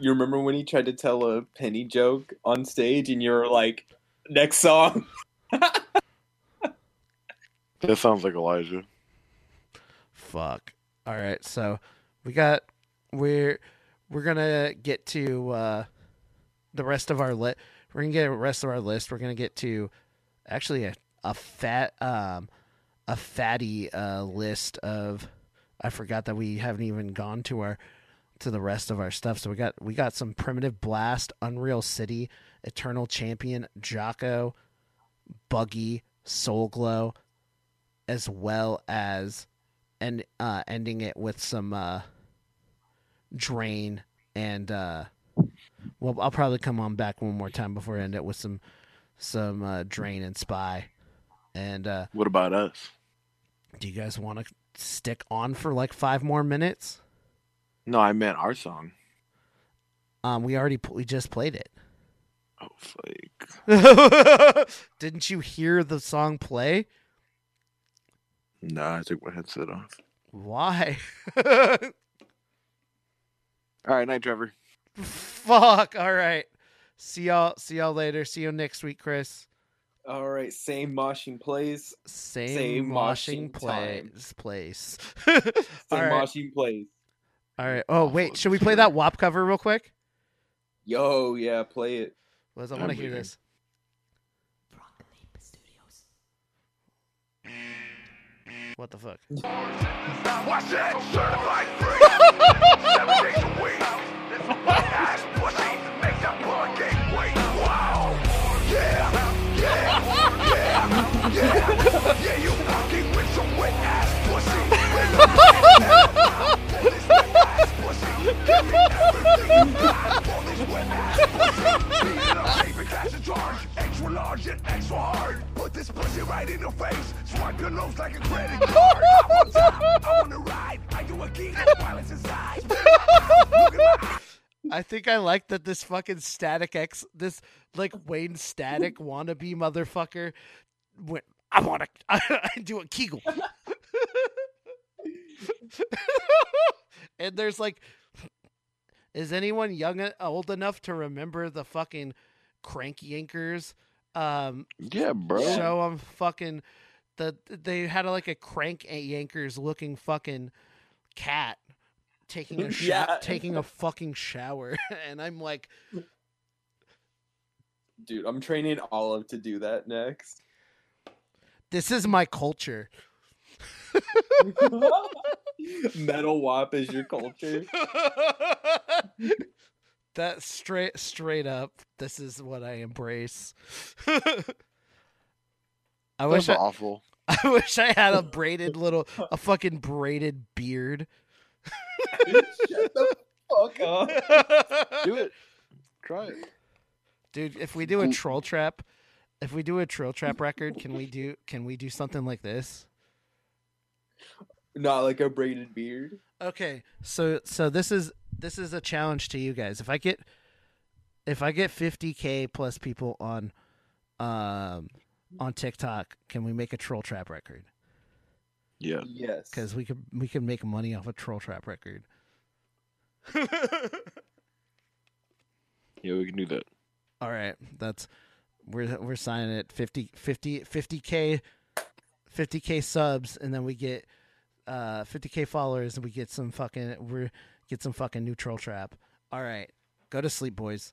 You remember when he tried to tell a penny joke on stage, and you were like, "Next song." *laughs* That sounds like Elijah. Fuck. All right, so we got we're we're gonna get to uh the rest of our lit. We're gonna get the rest of our list. We're gonna get to actually a, a fat um a fatty uh list of I forgot that we haven't even gone to our to the rest of our stuff. So we got we got some primitive blast, Unreal City, Eternal Champion, Jocko, Buggy, Soul Glo, as well as and uh, ending it with some uh, drain and uh, well, I'll probably come on back one more time before I end it with some some uh, drain and spy. And uh, What about us? do you guys want to stick on for like five more minutes? No, I meant our song. Um, we already we just played it. Oh, like *laughs* Didn't you hear the song play? Nah, I took my headset off. Why? *laughs* All right, night, Trevor. Fuck. All right. See y'all. See y'all later. See you next week, Chris. All right, same moshing plays. Same, Same washing moshing time. plays place. *laughs* Same All right. moshing plays. All right. Oh wait, should we play that WAP cover real quick? Yo, yeah, play it. Liz, I want to hear this. What the fuck? Watch that certified free. *laughs* Seven days a week. *laughs* Yeah. Yeah. *laughs* Yeah, you fucking with some wet ass pussy. This wet ass pussy. Give me everything you got for this wet ass pussy. Beat it up, keep it cash in charge. Extra large and extra hard. Put this pussy right in your face. Swipe your nose like a credit card. I'm on. I wanna ride. I do a geek while it's inside. Look at my I think I like that this fucking Static X, this like Wayne Static wannabe motherfucker, went. I want to. *laughs* I, do a Kegel. and there's like, is anyone young old enough to remember the fucking Crank Yankers? Um, Yeah, bro. show on fucking the they had like a Crank Yankers looking fucking cat taking a *laughs* sho- Yeah. taking a fucking shower, *laughs* and I'm like, Dude, I'm training Olive to do that next. This is my culture. *laughs* Metal WAP is your culture. *laughs* that straight straight up, this is what I embrace. *laughs* I wish I, awful. I wish I had a braided little a fucking braided beard. Shut the fuck up. Do it. Try it. Dude, if we do a troll trap, if we do a troll trap record, can we do can we do something like this? Not like a braided beard. Okay, so so this is this is a challenge to you guys. If I get if I get 50k plus people on um on TikTok, can we make a troll trap record? Yeah. Yes. Cuz we could we could make money off a troll trap record. *laughs* Yeah, we can do that. All right, that's we're we're signing it 50 50 50k 50k subs and then we get uh 50k followers and we get some fucking we get some fucking new troll trap. All right. Go to sleep boys.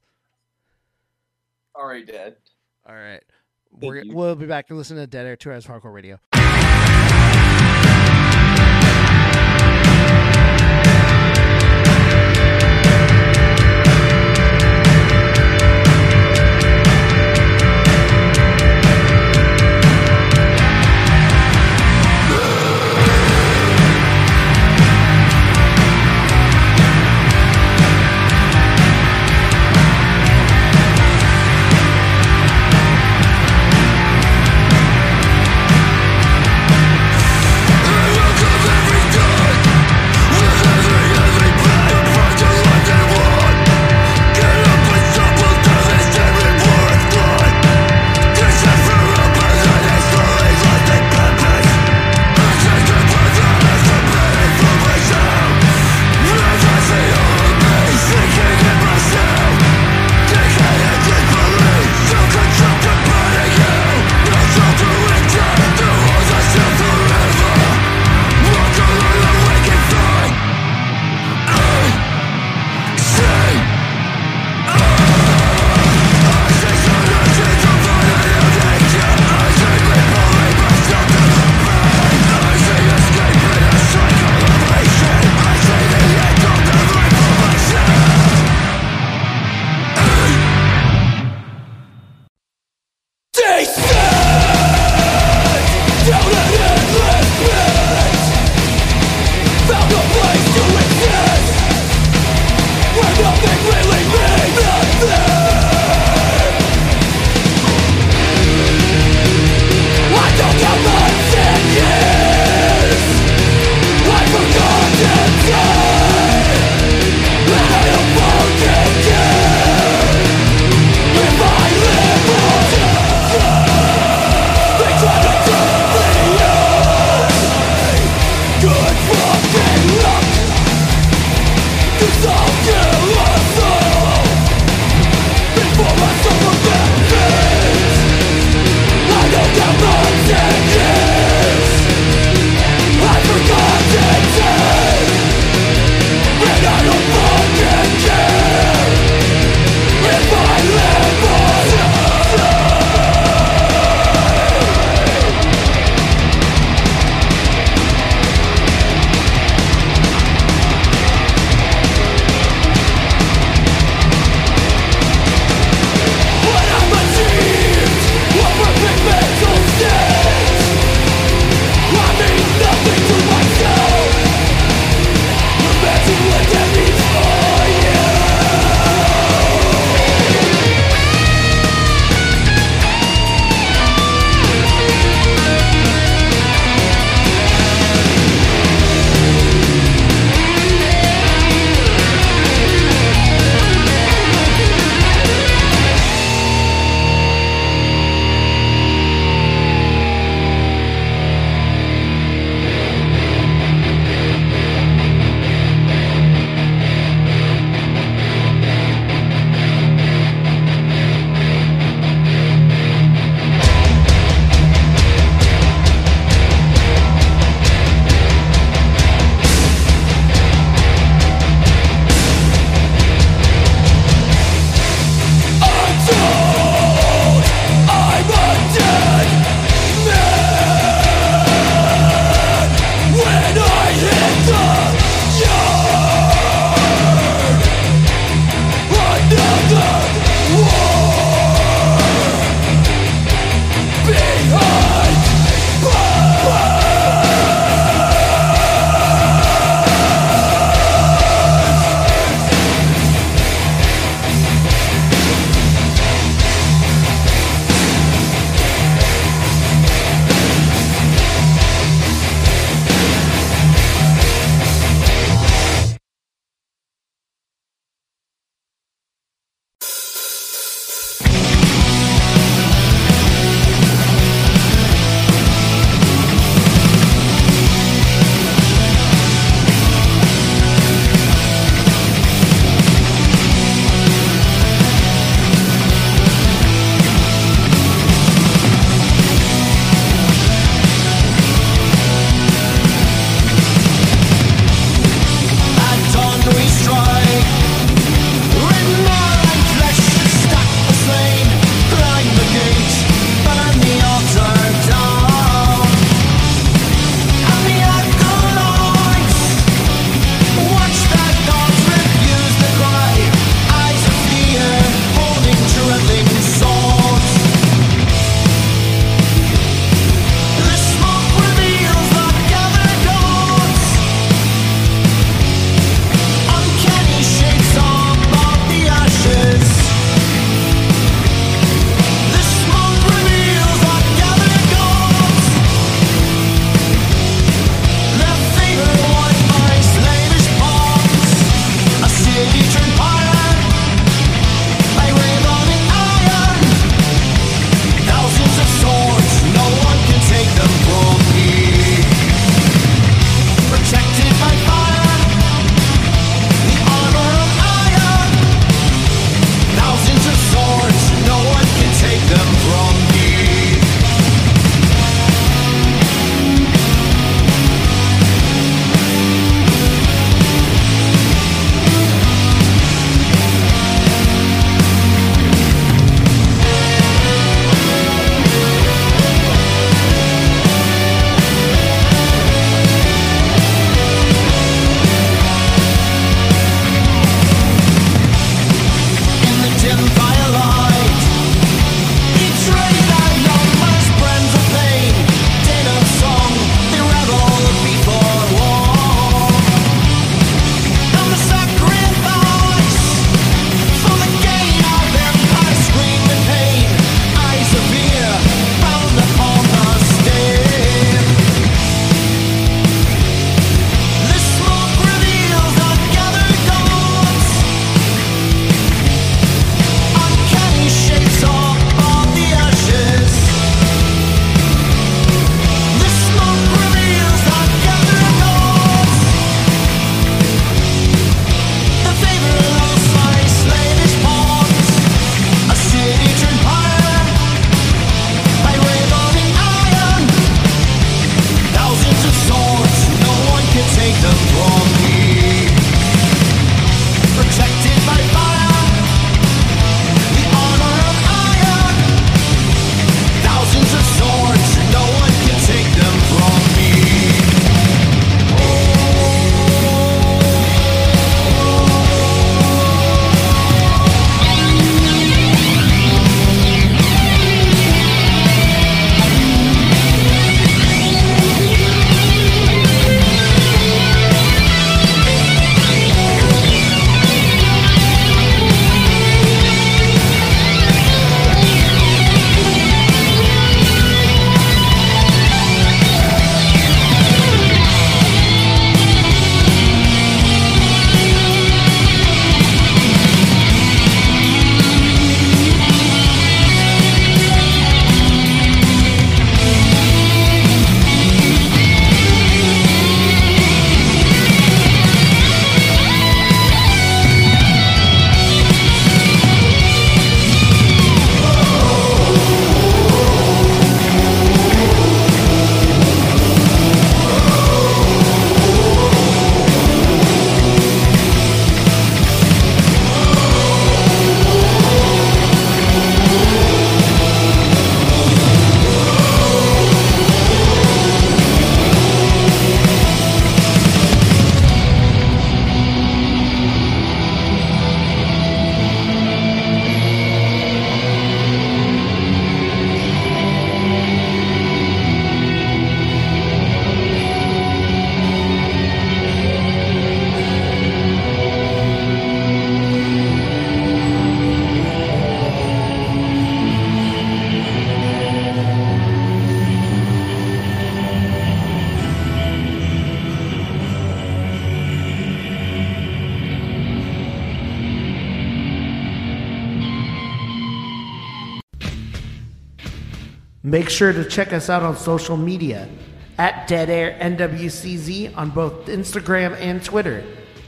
All right, Dad. All right. we're, we'll be back to listen to Dead Air 2 Hours Hardcore Radio. sure to check us out on social media at Dead Air NWCZ on both Instagram and Twitter,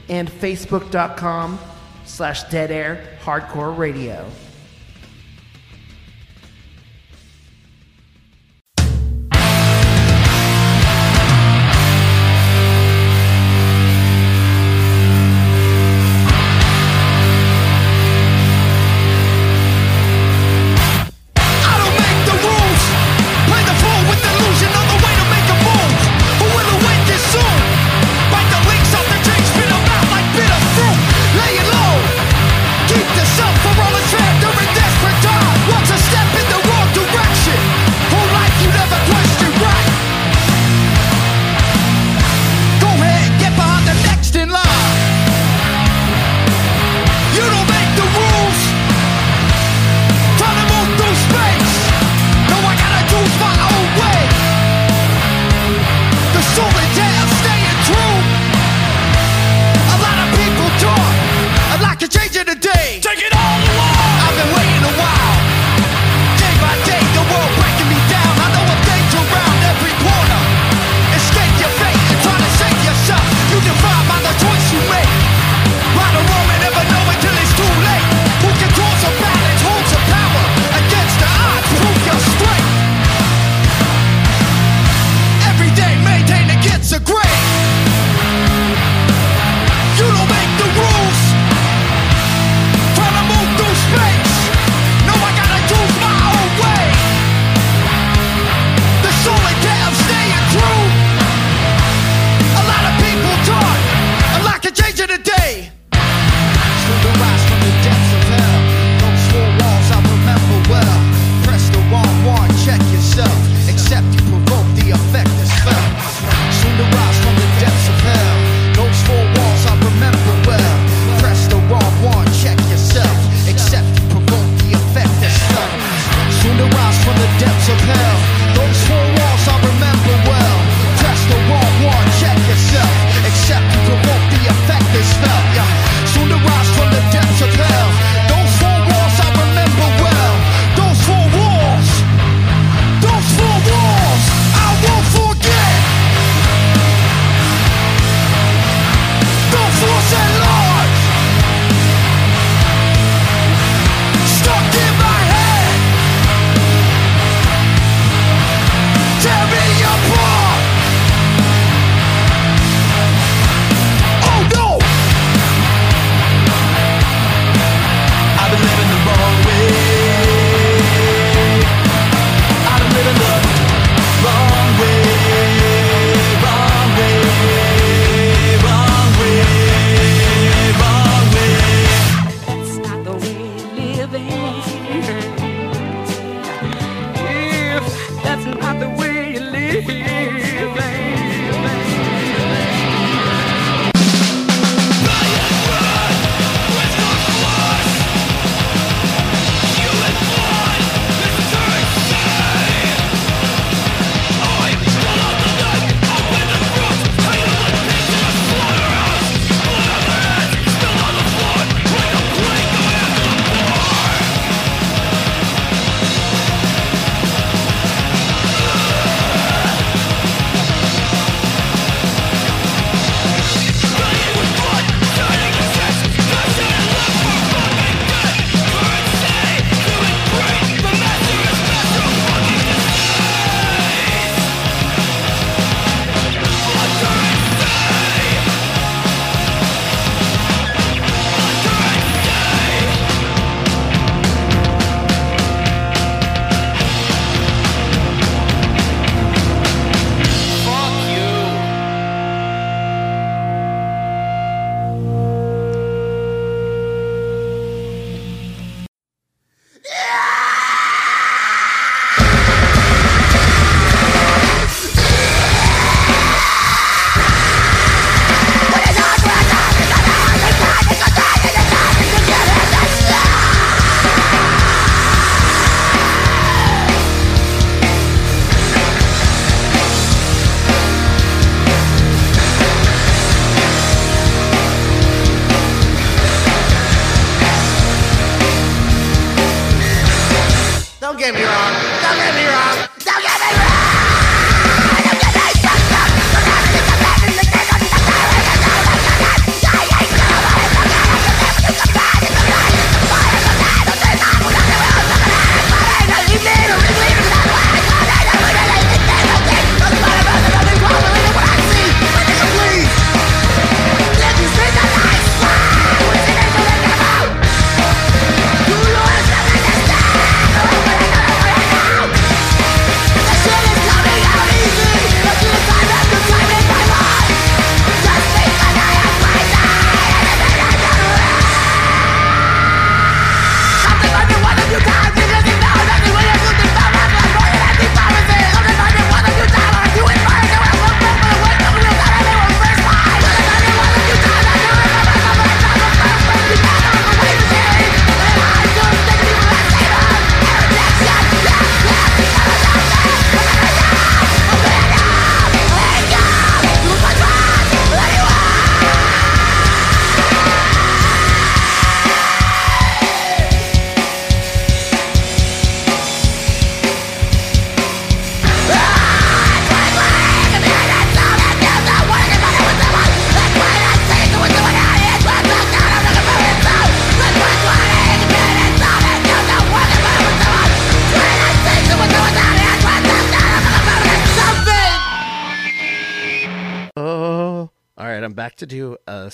and Facebook.com slash Dead Air Hardcore Radio.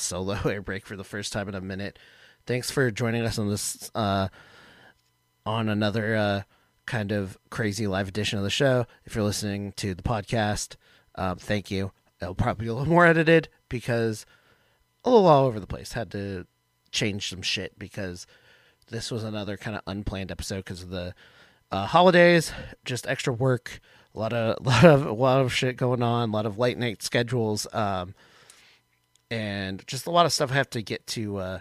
Solo *laughs* air break for the first time in a minute. Thanks for joining us on this uh, on another uh, kind of crazy live edition of the show. If you're listening to the podcast, um, thank you. It'll probably be a little more edited because a little all over the place. Had to change some shit because this was another kind of unplanned episode because of the uh, holidays, just extra work, a lot of a lot of a lot of shit going on, a lot of late night schedules, um, and just a lot of stuff I have to get to uh,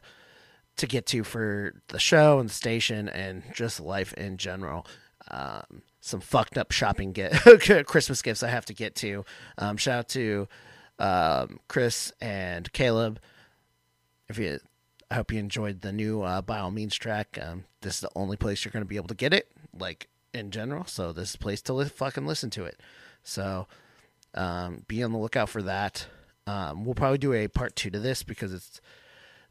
to get to for the show and the station and just life in general. Um, some fucked up shopping get *laughs* Christmas gifts I have to get to. Um, shout out to um, Chris and Caleb. If you, I hope you enjoyed the new uh, By All Means track. Um, this is the only place you're going to be able to get it, like in general. So this is a place to li- fucking listen to it. So um, be on the lookout for that. Um, we'll probably do a part two to this because it's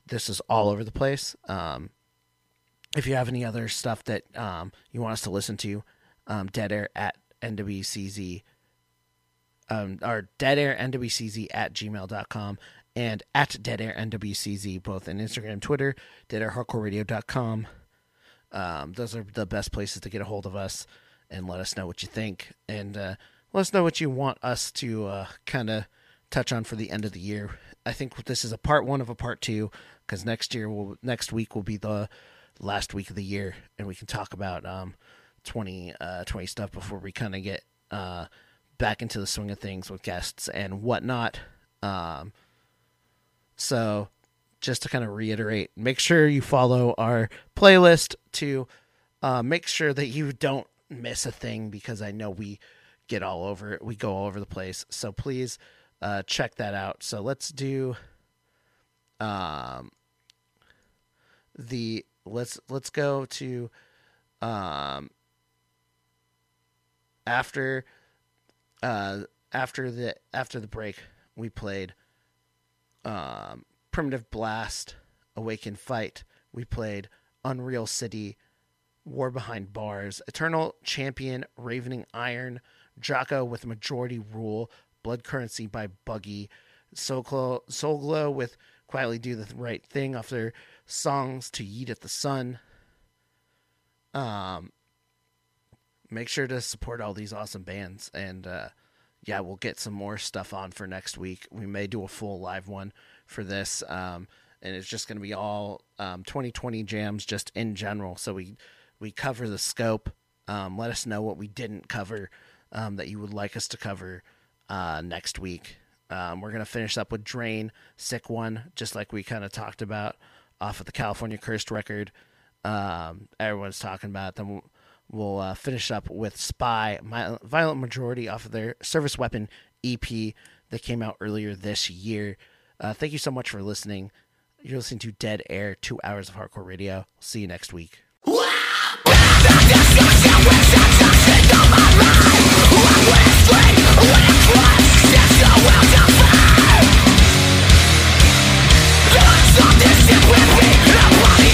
this is all over the place. Um, if you have any other stuff that um, you want us to listen to, um, dead air at NWCZ um, or dead air NWCZ at gmail.com and at dead air NWCZ, both on Instagram, Twitter, dead air deadairhardcoreradio.com. Um, those are the best places to get a hold of us and let us know what you think and uh, let us know what you want us to uh, kind of touch on for the end of the year. I think this is a part one of a part two because next year will next week will be the last week of the year and we can talk about um, 20, uh, 20 stuff before we kind of get uh, back into the swing of things with guests and whatnot. Um, so just to kind of reiterate, make sure you follow our playlist to uh, make sure that you don't miss a thing because I know we get all over it. We go all over the place. So please uh, check that out. So let's do um, the let's let's go to um, after uh, after the after the break we played um, Primitive Blast, Awaken Fight. We played Unreal City, War Behind Bars, Eternal Champion, Ravening Iron, Jocko with Majority Rule, Blood Currency by Buggy, Soul Glo, Soul Glo with Quietly Do the Right Thing off their songs to Yeet at the Sun. Um, make sure to support all these awesome bands and uh, yeah, we'll get some more stuff on for next week. We may do a full live one for this, um, and it's just going to be all um, 2020 jams just in general. So we we cover the scope. Um, let us know what we didn't cover um, that you would like us to cover uh, next week. Um, we're going to finish up with Drain, Sick One, just like we kind of talked about off of the California Cursed record. Um, everyone's talking about. Then we'll, uh, finish up with Spy, My, Violent Majority off of their Service Weapon EP that came out earlier this year. Uh, thank you so much for listening. You're listening to Dead Air, two hours of hardcore radio. See you next week.